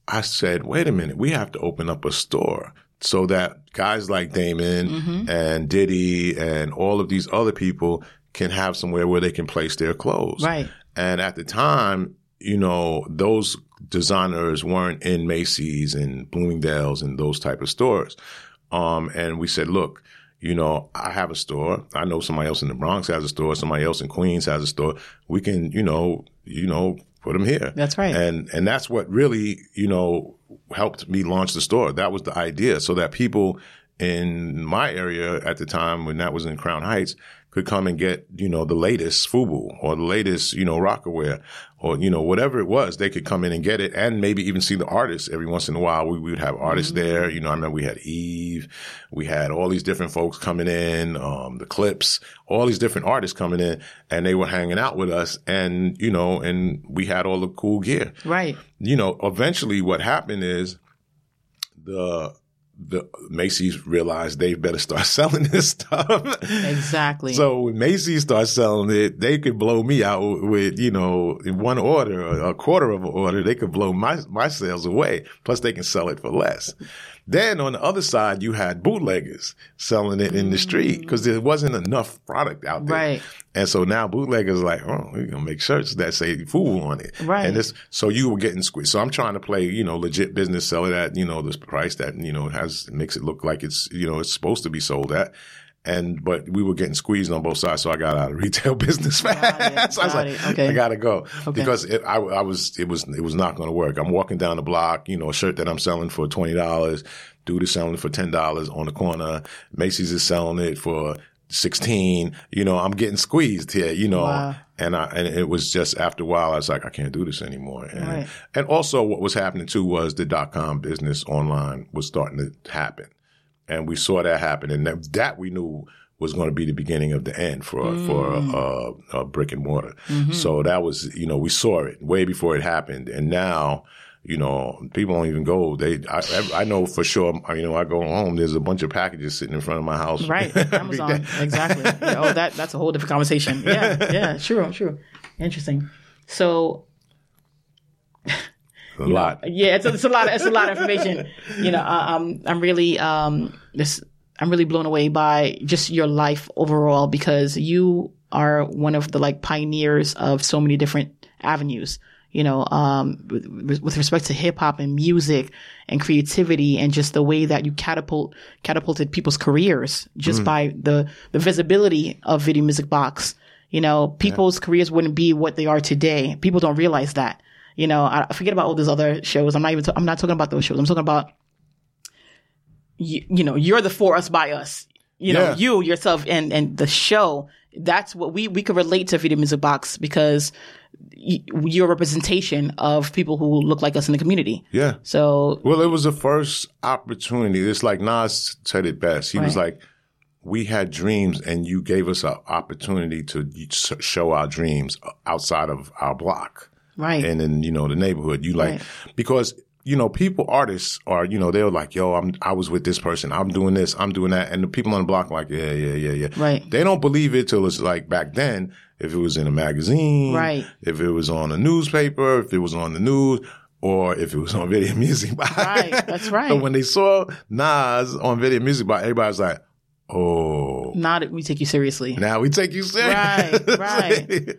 I said, "Wait a minute, we have to open up a store." So that guys like Daymond mm-hmm. and Diddy and all of these other people can have somewhere where they can place their clothes. Right. And at the time, you know, those designers weren't in Macy's and Bloomingdale's and those type of stores. Um, and we said, look, you know, I have a store. I know somebody else in the Bronx has a store. Somebody else in Queens has a store. We can, you know, you know, put them here. That's right. And and that's what really, you know, helped me launch the store. That was the idea, so that people in my area at the time when that was in Crown Heights could come and get, you know, the latest FUBU or the latest, you know, Rocawear or, you know, whatever it was, they could come in and get it and maybe even see the artists every once in a while. We, we would have artists mm-hmm. there. You know, I remember we had Eve, we had all these different folks coming in, um, the Clipse, all these different artists coming in and they were hanging out with us and, you know, and we had all the cool gear. Right. You know, eventually what happened is the, the Macy's realized they better start selling this stuff. Exactly. so when Macy's starts selling it, they could blow me out with, you know, in one order, a quarter of an order, they could blow my, my sales away. Plus they can sell it for less. Then on the other side, you had bootleggers selling it in the street mm. because there wasn't enough product out there. Right. And so now bootleggers like, oh, we're gonna make shirts that say "fool" on it. Right. And this, so you were getting squeezed. So I'm trying to play, you know, legit business, sell it at, you know, this price that you know has makes it look like it's, you know, it's supposed to be sold at. And but we were getting squeezed on both sides, so I got out of retail business fast. so I was like, okay. I gotta go okay. because it, I, I was it was it was not going to work. I'm walking down the block, you know, a shirt that I'm selling for twenty dollars. Dude is selling it for ten dollars on the corner. Macy's is selling it for 16, you know, I'm getting squeezed here, you know, wow. and I, and it was just after a while, I was like, I can't do this anymore. And, right. and also what was happening too was the dot com business online was starting to happen. And we saw that happen. And that, that we knew was going to be the beginning of the end for mm. for uh, uh, brick and mortar. Mm-hmm. So that was, you know, we saw it way before it happened, and now. You know, people don't even go. They, I, I know for sure. You know, I go home. There's a bunch of packages sitting in front of my house. Right, Amazon, exactly. Yeah, oh, that that's a whole different conversation. Yeah, yeah, sure, sure. Interesting. So, a lot. Know, yeah, it's a, it's a lot. Of, it's a lot of information. You know, I, I'm I'm really um this I'm really blown away by just your life overall because you are one of the like pioneers of so many different avenues. You know, um, with, with respect to hip hop and music and creativity and just the way that you catapult catapulted people's careers just mm. by the the visibility of Video Music Box. You know, people's yeah. careers wouldn't be what they are today. People don't realize that. You know, I forget about all these other shows. I'm not even. i I'm not talking about those shows. I'm talking about you, you know, you're the for us by us. You know, yeah. you yourself and and the show. That's what we we could relate to Video Music Box because y- you're a representation of people who look like us in the community. Yeah. So well, it was the first opportunity. It's like Nas said it best. He right. was like, "We had dreams, and you gave us an opportunity to show our dreams outside of our block." Right. And in, you know, the neighborhood. You like, right. because you know, people, artists are, you know, they're like, yo, I'm, I was with this person. I'm doing this. I'm doing that. And the people on the block are like, yeah, yeah, yeah, yeah. Right. They don't believe it till it's like back then, if it was in a magazine. Right. If it was on a newspaper, if it was on the news, or if it was on video music Right. That's right. but when they saw Nas on video music by everybody was like, Oh. Not we take you seriously. Now we take you serious. Right, right.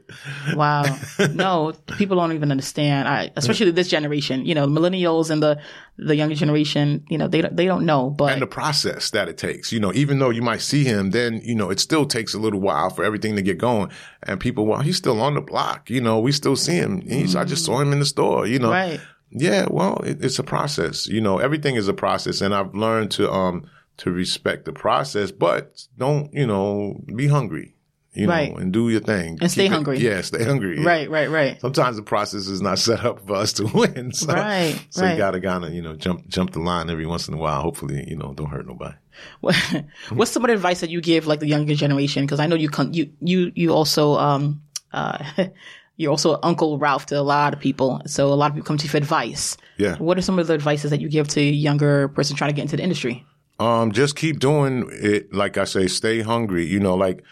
Wow. No, people don't even understand. I, especially this generation, you know, millennials and the, the younger generation, you know, they don't, they don't know, but. and the process that it takes. You know, even though you might see him, then, you know, it still takes a little while for everything to get going. And people, well, he's still on the block. You know, we still see him. He's, I just saw him in the store, you know. Right. Yeah, well, it, it's a process. You know, everything is a process. And I've learned to, um, to respect the process, but don't, you know, be hungry, you Right. know, and do your thing. And stay it- hungry. yeah, stay hungry. Right, right, right. Sometimes the process is not set up for us to win. So, Right, so right. you gotta kind of, you know, jump, jump the line every once in a while. Hopefully, you know, don't hurt nobody. What's some of the advice that you give like the younger generation? Because I know you con- you you you also um uh you're also Uncle Ralph to a lot of people. So a lot of people come to you for advice. Yeah. What are some of the advices that you give to a younger person trying to get into the industry? Um, just keep doing it. Like I say, stay hungry. You know, like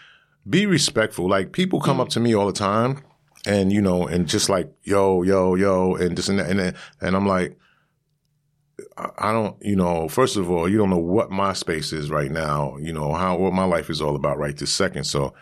be respectful. Like people come up to me all the time, and you know, and just like yo, yo, yo, and this and that, and then, and I'm like, I I don't, you know. First of all, you don't know what my space is right now. You know how what my life is all about right this second. So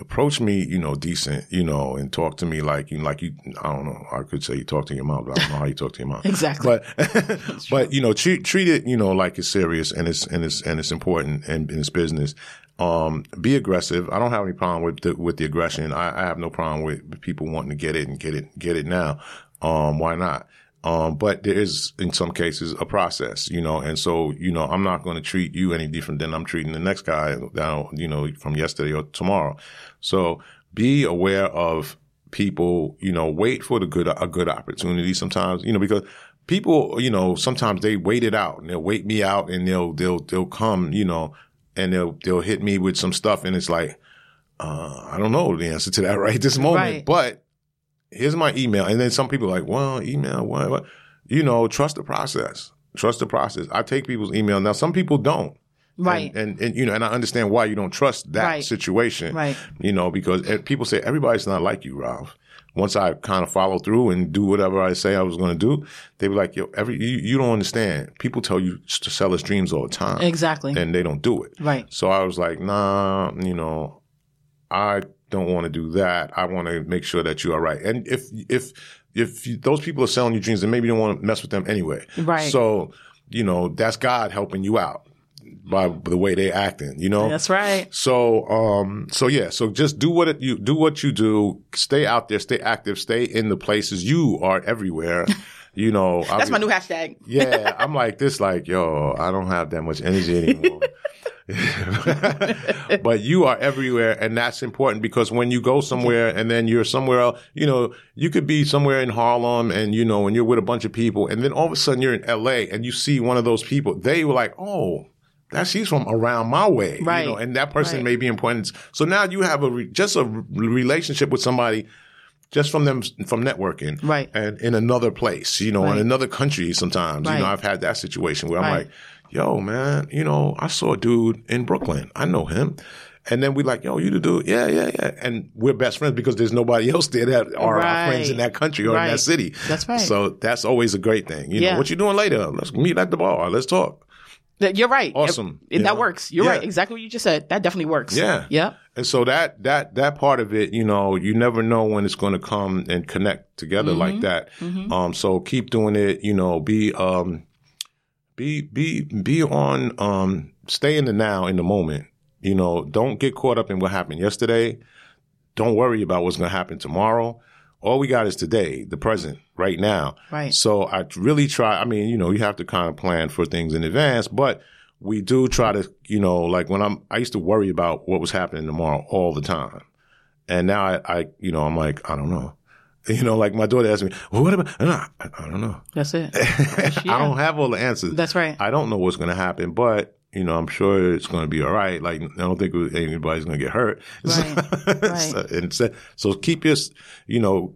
approach me, you know, decent, you know, and talk to me like you like you. I don't know. I could say you talk to your mom, but I don't know how you talk to your mom. Exactly. But but you know, treat treat it, you know, like it's serious and it's and it's and it's important and, and it's business. Um, be aggressive. I don't have any problem with the with the aggression. I, I have no problem with people wanting to get it and get it get it now. Um, why not? Um, but there is in some cases a process, you know, and so, you know, I'm not going to treat you any different than I'm treating the next guy down, you know, from yesterday or tomorrow. So be aware of people, you know, wait for the good, a good opportunity sometimes, you know, because people, you know, sometimes they wait it out and they'll wait me out and they'll, they'll, they'll come, you know, and they'll, they'll hit me with some stuff and it's like, uh, I don't know the answer to that right this moment, Right. but here's my email. And then some people are like, well, email, what, what? You know, trust the process. Trust the process. I take people's email. Now, some people don't. Right. And, and, and, you know, and I understand why you don't trust that Right. situation. Right. You know, because eh, people say everybody's not like you, Ralph. Once I kind of follow through and do whatever I say I was going to do, they be like, yo, every, you, you don't understand. People tell you to sell us dreams all the time. Exactly. And they don't do it. right. So I was like, nah, you know, I don't want to do that. I want to make sure that you are right. And if, if, if you, those people are selling you dreams, then maybe you don't want to mess with them anyway. Right. So, you know, that's God helping you out by the way they acting, you know? That's right. So, um, so yeah, so just do what it, you do what you do. Stay out there, stay active, stay in the places. You are everywhere. You know, That's my new hashtag. yeah, I'm like this, like, yo, I don't have that much energy anymore. but you are everywhere, and that's important because when you go somewhere and then you're somewhere else, you know, you could be somewhere in Harlem and you know, and you're with a bunch of people, and then all of a sudden you're in LA and you see one of those people, they were like, oh, that she's from around my way, Right. You know, and that person Right. may be important. So now you have a re- just a re- relationship with somebody just from them from networking, Right. And in another place, you know, in another country. Sometimes, you know, I've had that situation where I'm like, "Yo, man, you know, I saw a dude in Brooklyn. I know him." And then we like, "Yo, you the dude? Yeah, yeah, yeah." And we're best friends because there's nobody else there that are our friends in that country or in that city. That's right. So that's always a great thing. You Yeah. know, what you doing later? Let's meet at the bar. Let's talk. You're right. Awesome. It- You that know? works. You're Yeah. right. Exactly what you just said. That definitely works. Yeah. Yep. And so that that that part of it, you know, you never know when it's going to come and connect together like that. Um, so keep doing it. You know, be um, be be be on um, stay in the now, in the moment. You know, don't get caught up in what happened yesterday. Don't worry about what's going to happen tomorrow. All we got is today, the present, right now. Right. So I really try. I mean, you know, you have to kind of plan for things in advance, but we do try to, you know, like when I'm, I used to worry about what was happening tomorrow all the time. And now I, I you know, I'm like, I don't know. You know, like my daughter asked me, well, what about, I, I don't know. That's it. I don't have all the answers. That's right. I don't know what's going to happen, but you know, I'm sure it's going to be all right. Like, I don't think anybody's going to get hurt. Right, right. so, and so, so keep your, you know,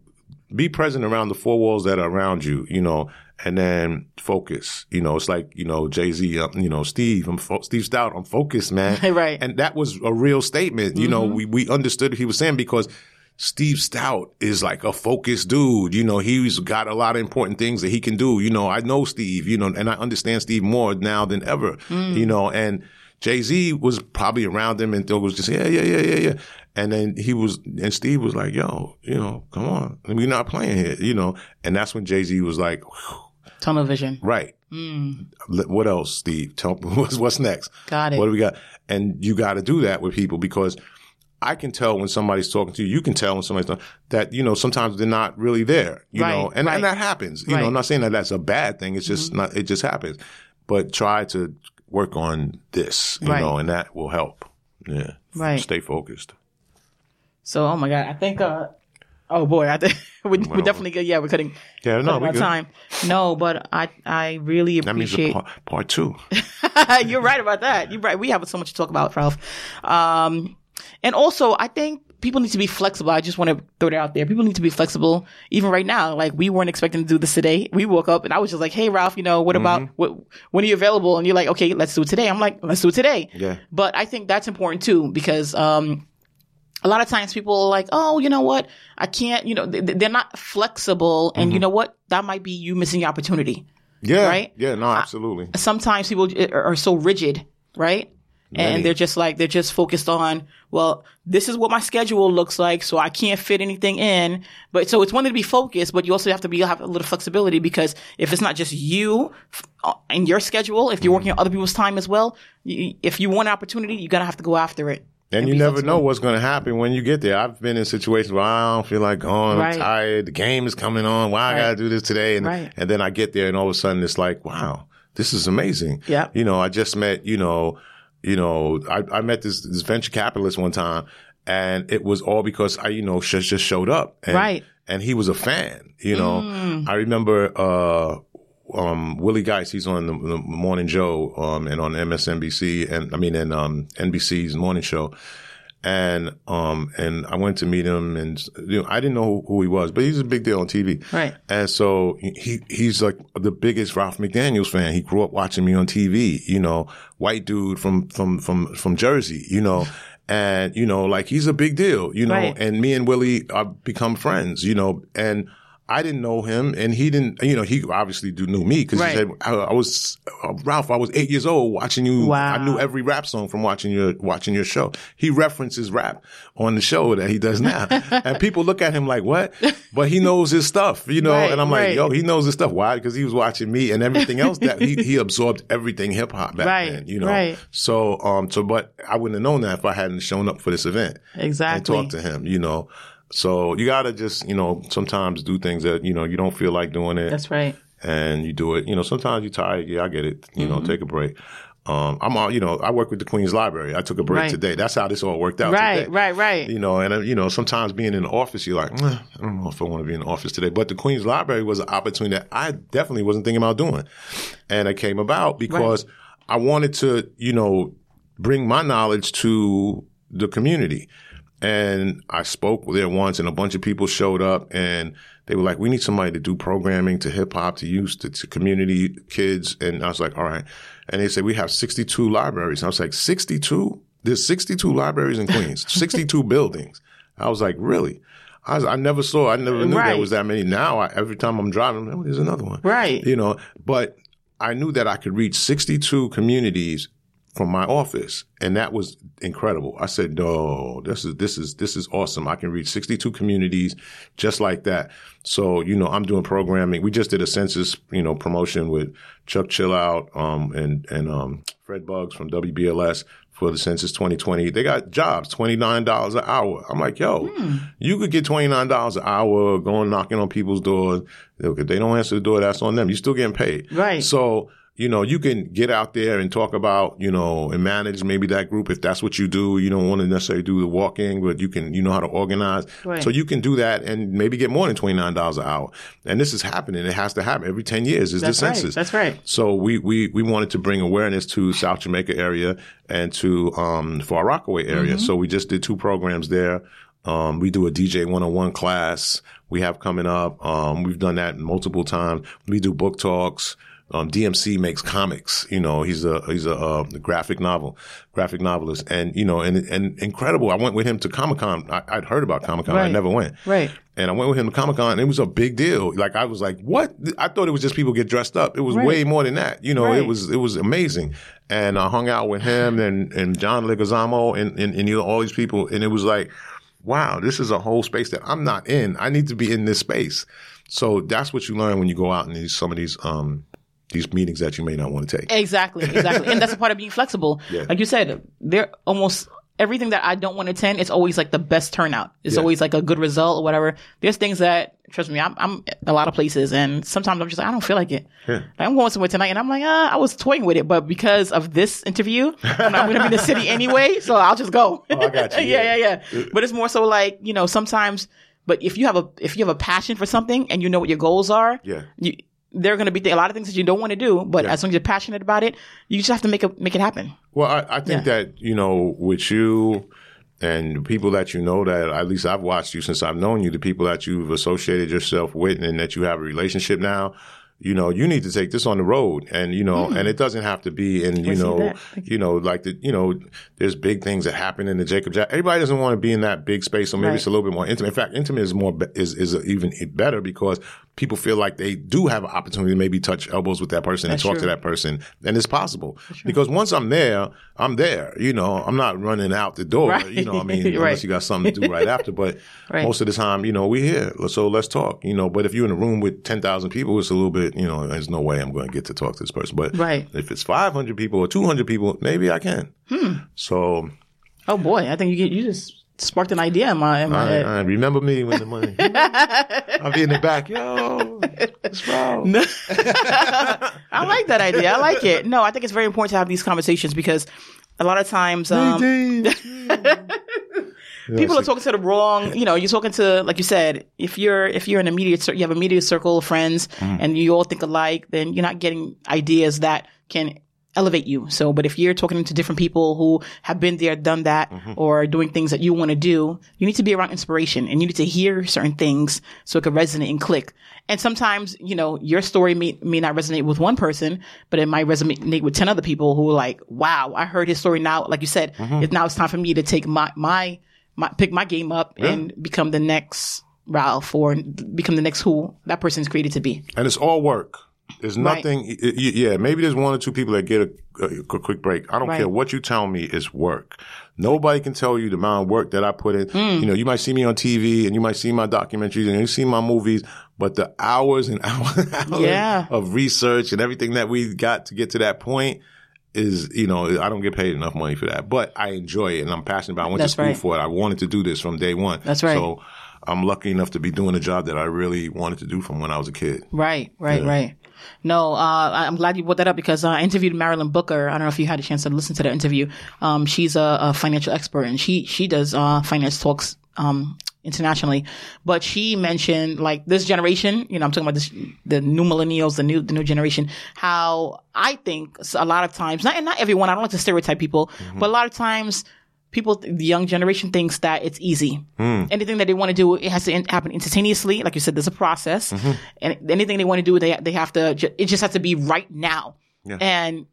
be present around the four walls that are around you, you know, and then focus. You know, it's like, you know, Jay Z, uh, you know, Steve, I'm fo- Steve Stoute, I'm focused, man. Right. And that was a real statement. You know, we, we understood what he was saying because Steve Stoute is like a focused dude. You know, he's got a lot of important things that he can do. You know, I know Steve, you know, and I understand Steve more now than ever, mm. you know, and Jay Z was probably around him and was just yeah, yeah, yeah, yeah, yeah. And then he was, and Steve was like, "Yo, you know, come on, we're not playing here," you know. And that's when Jay Z was like, Tunnel vision. "Right, mm. Let- what else, Steve? Tell what's, what's next? Got it. What do we got?" And you got to do that with people because I can tell when somebody's talking to you. You can tell when somebody's talking, that you know sometimes they're not really there. You Right, know, and, right. and that happens. You know, Right. Mm-hmm. I'm not saying that that's a bad thing. It's just not. It just happens. But try to work on this. You know, and that will help. Yeah. Right. Stay focused. So, oh my God, I think, uh, oh boy, I think we, we definitely, good. yeah, we're cutting, Yeah. No, we time. No, but I, I really That means appreciate. part, part two. You're right about that. You're right. We have so much to talk about, Ralph. Um, and also, I think people need to be flexible. I just want to throw that out there. People need to be flexible. Even right now, like we weren't expecting to do this today. We woke up and I was just like, "Hey, Ralph, you know, what about Mm-hmm. what, when are you available?" And you're like, "Okay, let's do it today." I'm like, "Let's do it today." Yeah. But I think that's important too because um, a lot of times people are like, "Oh, you know what? I can't." You know, they, they're not flexible, and Mm-hmm. you know what? That might be you missing your opportunity Yeah. Right? Yeah. No, absolutely. sometimes people are are so rigid, right? And they're just like, they're just focused on, well, this is what my schedule looks like, so I can't fit anything in. But so it's one thing to be focused, but you also have to be, have a little flexibility because if it's not just you uh, in your schedule, if you're working on other people's time as well, you, if you want an opportunity, you're going to have to go after it. And you never flexible. know what's going to happen when you get there. I've been in situations where I don't feel like going. Right. I'm tired. The game is coming on. Why I got to do this today? And, Right. and then I get there and all of a sudden it's like, wow, this is amazing. Yeah. You know, I just met, you know, you know, I, I met this, this venture capitalist one time and it was all because I, you know, just, just showed up. And, Right. And he was a fan, you know. Mm. I remember, uh, um, Willie Geist, he's on the, the Morning Joe, um, and on MSNBC and I mean, and, um, NBC's morning show and um and I went to meet him and you know I didn't know who he was, but he's a big deal on TV. Right. And so he he's like the biggest Ralph McDaniels fan. He grew up watching me on TV, you know, white dude from from from from Jersey, you know. And you know, like he's a big deal, you know. Right. And me and Willie have become friends, you know. And I didn't know him, and he didn't. You know, he obviously knew me because Right. he said I, I was uh, Ralph. I was eight years old watching you. Wow. I knew every rap song from watching your watching your show. He references rap on the show that he does now, and people look at him like, "What?" But he knows his stuff, you know. Right, and I'm right. like, "Yo, he knows his stuff. Why? Because he was watching me and everything else that he he absorbed everything hip hop back Right, then, you know. right. So um, so but I wouldn't have known that if I hadn't shown up for this event Exactly. and talked to him, you know. So you gotta just, you know, sometimes do things that, you know, you don't feel like doing it That's right. and you do it. You know, sometimes you're tired. Yeah, I get it. You Mm-hmm. know, take a break. Um, I'm all, you know, I work with the Queen's Library. I took a break Right. today. That's how this all worked out Right, today. right, right. You know, and, uh, you know, sometimes being in the office, you're like, "Nah, I don't know if I want to be in the office today. But the Queen's Library was an opportunity that I definitely wasn't thinking about doing. And it came about because I wanted to, you know, bring my knowledge to the community. And I spoke there once and a bunch of people showed up and they were like, we need somebody to do programming to hip hop, to youth, to, to community kids. And I was like, all right. And they said, we have 62 libraries. And I was like, 62? There's 62 libraries in Queens, 62 buildings. I was like, really? I, was, I never saw, I never knew Right. there was that many. Now, I, every time I'm driving, oh, there's another one. Right. You know, but I knew that I could reach 62 communities from my office, and that was incredible. I said, "No, this is this is this is awesome. I can reach 62 communities just like that." So, you know, I'm doing programming. We just did a census, you know, promotion with Chuck Chillout um, and and um, Fred Buggs from WBLS for the census 2020. They got jobs, $29 an hour. I'm like, yo, you could get $29 an hour going knocking on people's doors. If they don't answer the door, that's on them. You're still getting paid. Right. So, you know, you can get out there and talk about, you know, and manage maybe that group if that's what you do. You don't want to necessarily do the walking, but you can, you know how to organize. Right. So you can do that and maybe get more than $29 an hour. And this is happening. It has to happen every 10 years is That's the right. census. That's right. So we, we, we wanted to bring awareness to South Jamaica area and to, um, Far Rockaway area. Mm-hmm. So we just did two programs there. Um, we do a DJ 101 class we have coming up. Um, we've done that multiple times. We do book talks. Um, DMC makes comics. You know, he's a he's a, uh, graphic novel, graphic novelist, and you know, and and incredible. I went with him to Comic Con. I'd heard about Comic Con. I never went. Right. And I went with him to Comic Con, and it was a big deal. Like I was like, "What?" I thought it was just people get dressed up. It was Right. way more than that. You know, Right. it was it was amazing. And I hung out with him and and John Leguizamo and and, and you know all these people, and it was like, "Wow, this is a whole space that I'm not in. I need to be in this space." So that's what you learn when you go out in these some of these um these meetings that you may not want to take. Exactly, exactly. and that's a part of being flexible. Yeah. Like you said, they're almost everything that I don't want to attend, it's always like the best turnout. It's Yeah. always like a good result or whatever. There's things that, trust me, I'm, I'm a lot of places and sometimes I'm just like, I don't feel like it. Yeah. Like, I'm going somewhere tonight and I'm like, ah, I was toying with it, but because of this interview, I'm not going to be in the city anyway, so I'll just go. Oh, I got you. yeah, yeah, yeah. But it's more so like, you know, sometimes, but if you have a, if you have a passion for something and you know what your goals are, Yeah. you, there are going to be th- a lot of things that you don't want to do, but Yeah. as long as you're passionate about it, you just have to make it make it happen. Well, I, I think that, you know, with you and the people that you know that at least I've watched you since I've known you, the people that you've associated yourself with and that you have a relationship now, you know, you need to take this on the road and, you know, hmm. and it doesn't have to be in, you know, you know, like the, you know, there's big things that happen in the Jacob Jack. Everybody doesn't want to be in that big space. So maybe Right. it's a little bit more intimate. In fact, intimate is more, is, is even better because people feel like they do have an opportunity to maybe touch elbows with that person That's and talk to that person. And it's possible because once I'm there, I'm there. You know, I'm not running out the door. Right. You know, what I mean, Right. unless you got something to do right after. But Right. most of the time, you know, we're here, so let's talk. You know, but if you're in a room with ten thousand people, it's a little bit. You know, there's no way I'm going to get to talk to this person. But Right. if it's 500 people or 200 people, maybe I can. Hmm. So Oh boy, I think you get, you just sparked an idea in my in my I, head. I remember me when the money. I'll be in the back, yo. What's wrong? I like that idea. I like it. No, I think it's very important to have these conversations because a lot of times um, people are talking to the wrong. You know, you're talking to like you said. If you're if you're in a media you have a media circle of friends Mm. and you all think alike, then you're not getting ideas that can elevate you. So, but if you're talking to different people who have been there, done that, Mm-hmm. or doing things that you want to do, you need to be around inspiration and you need to hear certain things so it can resonate and click. And sometimes, you know, your story may, may not resonate with one person, but it might resonate with 10 other people who are like, wow, I heard his story now. Like you said, Mm-hmm. it's now it's time for me to take my, my, my, pick my game up and become the next Ralph or become the next who that person's created to be. and it's all work. There's nothing. y- Yeah, maybe there's one or two people that get a, a, a quick break. I don't Right. care what you tell me. It's work. Nobody can tell you the amount of work that I put in. Hmm. You know, you might see me on TV and you might see my documentaries and you see my movies, but the hours and hours, and hours Yeah. of research and everything that we got to get to that point is, you know, I don't get paid enough money for that, but I enjoy it and I'm passionate about it. I went That's to school right. for it. I wanted to do this from day one. That's right. So I'm lucky enough to be doing a job that I really wanted to do from when I was a kid. Right, right, right. No, uh, I'm glad you brought that up because uh, I interviewed Marilyn Booker. I don't know if you had a chance to listen to that interview. Um, she's a, a financial expert and she she does uh, finance talks um, internationally. But she mentioned like this generation. You know, I'm talking about this the new millennials, the new the new generation. How I think a lot of times, not and not everyone. I don't like to stereotype people, but a lot of times. People, the young generation thinks that it's easy. Hmm. Anything that they want to do, it has to in- happen instantaneously. Like you said, there's a process, mm-hmm. and anything they want to do, they they have to. ju- It just has to be right now, Yeah. and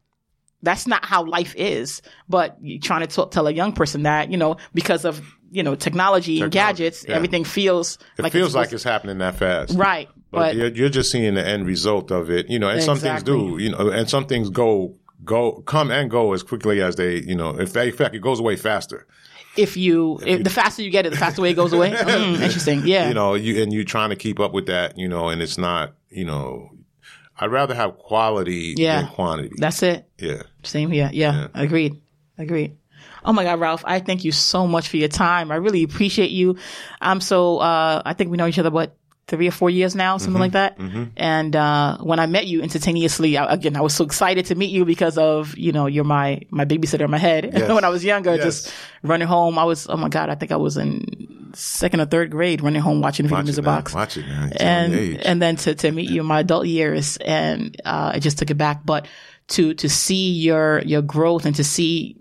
that's not how life is. But you're trying to t- tell a young person that you know because of you know technology, and gadgets, yeah. everything feels It like feels it's like it's happening that fast. right. But, But, you're, you're just seeing the end result of it, you know, and some things do, you know, and some things go, go, come and go as quickly as they, you know, in fact, in fact it goes away faster. if you, if, the faster you get it, the faster way it goes away. Mm, interesting. Yeah. You know, you, and you're trying to keep up with that, you know, and it's not, you know, I'd rather have quality Yeah. than quantity. that's it. yeah. Same here. Yeah, agreed. Agreed. Oh my God, Ralph, I thank you so much for your time. I really appreciate you. I'm so, uh, I think we know each other, what, three or four years now, something like that. And, uh, when I met you instantaneously, I, again, I was so excited to meet you because of, you know, you're my, my babysitter in my head. Yes. when I was younger, Yes. just running home. I was, oh my God, I think I was in second or third grade running home watching Video Music. Box Watch it, man. And and then to, to meet you in my adult years and uh, I just took it back but to to see your your growth and to see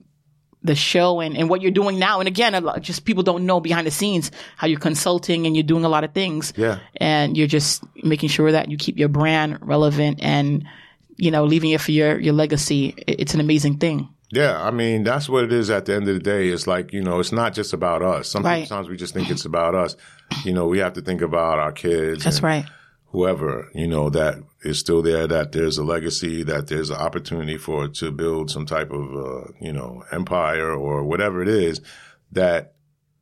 the show and, and what you're doing now and again a lot, just people don't know behind the scenes how you're consulting and you're doing a lot of things Yeah. and you're just making sure that you keep your brand relevant and you know, leaving it for your, your legacy, it's an amazing thing. Yeah, I mean that's what it is. At the end of the day, it's like you know, it's not just about us. Sometimes right. we just think it's about us. You know, we have to think about our kids. That's right. Whoever you know that is still there, that there's a legacy, that there's an opportunity for to build some type of uh, you know empire or whatever it is. That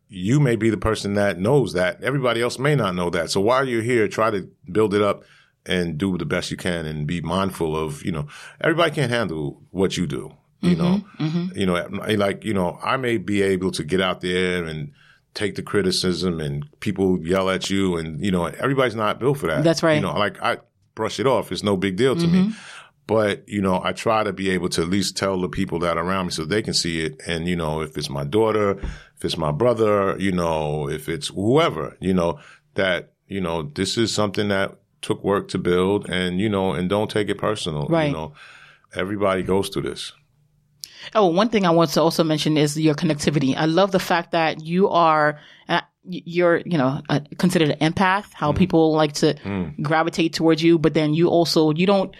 you may be the person that knows that. Everybody else may not know that. So while you're here, try to build it up and do the best you can and be mindful of you know everybody can't handle what you do you mm-hmm, know, mm-hmm. you know, like you know, I may be able to get out there and take the criticism, and people yell at you, and you know, everybody's not built for that. That's right. You know, like I brush it off; it's no big deal to mm-hmm. me. But you know, I try to be able to at least tell the people that are around me so they can see it. And you know, if it's my daughter, if it's my brother, you know, if it's whoever, you know, that you know, this is something that took work to build, and you know, and don't take it personal. Right. You know, everybody goes through this. Oh, one thing I want to also mention is your connectivity. I love the fact that you are, uh, you're, you know, uh, considered an empath, how mm. people like to mm. gravitate towards you, but then you also, you don't,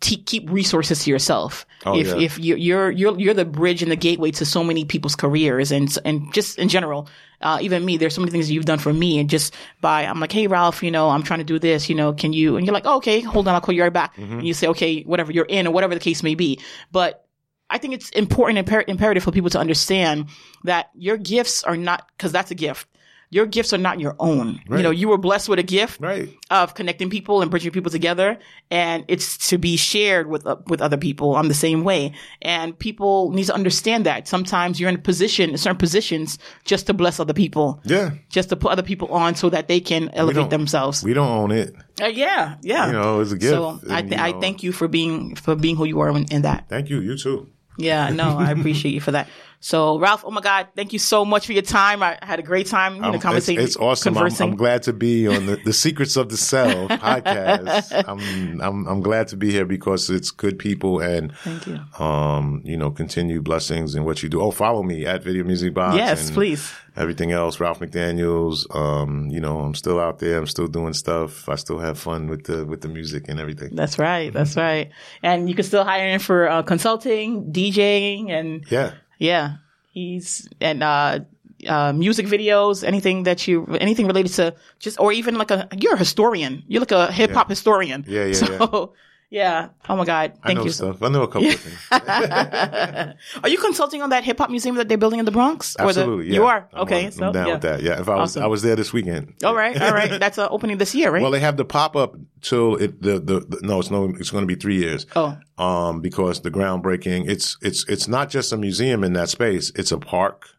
T- keep resources to yourself. Oh, if yeah. if you're, you're you're you're the bridge and the gateway to so many people's careers and and just in general, uh, even me, there's so many things you've done for me and just by I'm like, hey Ralph, you know, I'm trying to do this, you know, can you? And you're like, oh, okay, hold on, I'll call you right back. Mm-hmm. And you say, okay, whatever, you're in or whatever the case may be. But I think it's important and imper- imperative for people to understand that your gifts are not, cause that's a gift. Your gifts are not your own. Right. You know, you were blessed with a gift right. of connecting people and bridging people together. And it's to be shared with, uh, with other people on the same way. And people need to understand that sometimes you're in a position, in certain positions, just to bless other people. Yeah. Just to put other people on so that they can elevate themselves. We don't own it. Uh, yeah. Yeah. You know, it's a gift. So and, I, th- I thank you for being, for being who you are in, in that. Thank you. You too. Yeah, no, I appreciate you for that. So, Ralph, oh my God, thank you so much for your time. I had a great time, in the conversation. It's, it's awesome. I'm, I'm, glad to be on the, the Secrets of the Sell podcast. I'm, I'm, I'm glad to be here because it's good people and, thank you. Um, you know, continue blessings in what you do. Oh, follow me at Video Music Box. Yes, please. Everything else, Ralph McDaniels. Um, you know, I'm still out there. I'm still doing stuff. I still have fun with the with the music and everything. That's right. That's right. And you can still hire in for uh, consulting, DJing, and yeah yeah, he's and uh, uh, music videos, anything that you, anything related to just, or even like a, you're a historian. You're like a hip hop yeah. historian. Yeah, yeah, so, yeah. Yeah. Oh my God. Thank I know you. Stuff. I know a couple of things. are you consulting on that hip hop museum that they're building in the Bronx? Absolutely. The, yeah. You are. I'm okay. On, so I'm down yeah. with that. Yeah. If I was, awesome. I was there this weekend. All right. All right. That's uh, opening this year, right? Well, they have the pop up till it, the, the, the, no, it's no, it's going to be three years. Oh. Um, because the groundbreaking, it's, it's, it's not just a museum in that space. It's a park.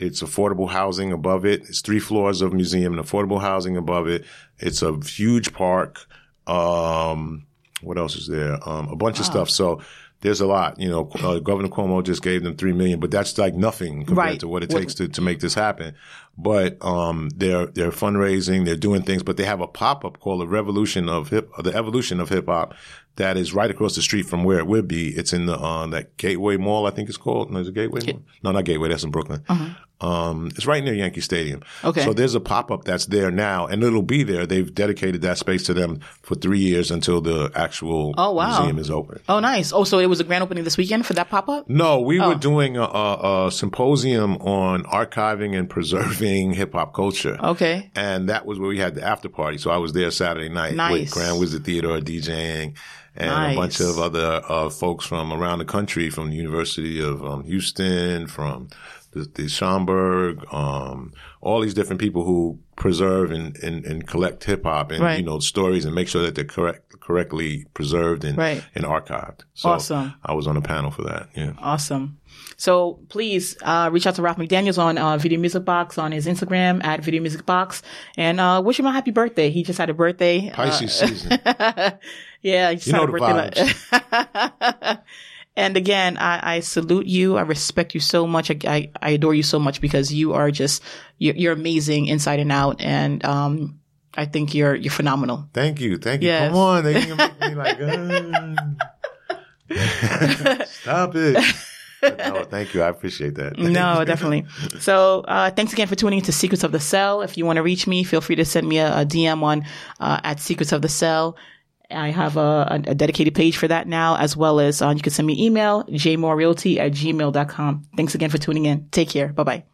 It's affordable housing above it. It's three floors of museum and affordable housing above it. It's a huge park. Um, what else is there? Um, a bunch wow. of stuff. So there's a lot. You know, uh, Governor Cuomo just gave them three million, but that's like nothing compared right. to what it takes to, to make this happen. But um, they're they're fundraising, they're doing things, but they have a pop up called the Revolution of Hip, the Evolution of Hip Hop, that is right across the street from where it would be. It's in the uh, that Gateway Mall, I think it's called. No, is it Gateway? Mall? No, not Gateway. That's in Brooklyn. Uh-huh. Um, it's right near Yankee Stadium. Okay. So there's a pop up that's there now, and it'll be there. They've dedicated that space to them for three years until the actual oh, wow. museum is open. Oh, nice. Oh, so it was a grand opening this weekend for that pop up? No, we oh. were doing a, a, a, symposium on archiving and preserving hip hop culture. Okay. And that was where we had the after party. So I was there Saturday night nice. with Grand Wizzard Theodore DJing and nice. a bunch of other uh, folks from around the country, from the University of um, Houston, from the, the Schomburg, um, all these different people who preserve and, and, and collect hip hop and, right. you know, stories and make sure that they're correct, correctly preserved and, right. and archived. So awesome. I was on a panel for that. Yeah. Awesome. So please, uh, reach out to Ralph McDaniels on, uh, Video Music Box on his Instagram at Video Music Box and, uh, wish him a happy birthday. He just had a birthday. Pisces season. yeah. He just you had know a birthday. And again, I, I, salute you. I respect you so much. I, I, I, adore you so much because you are just, you're, you're amazing inside and out. And, um, I think you're, you're phenomenal. Thank you. Thank you. Yes. Come on. They can make me like, uh, stop it. No, thank you. I appreciate that. no, definitely. So, uh, thanks again for tuning into Secrets of the Sell. If you want to reach me, feel free to send me a, a DM on, uh, at Secrets of the Sell. I have a, a dedicated page for that now, as well as uh, you can send me email, jmorerealty at gmail.com. Thanks again for tuning in. Take care. Bye bye.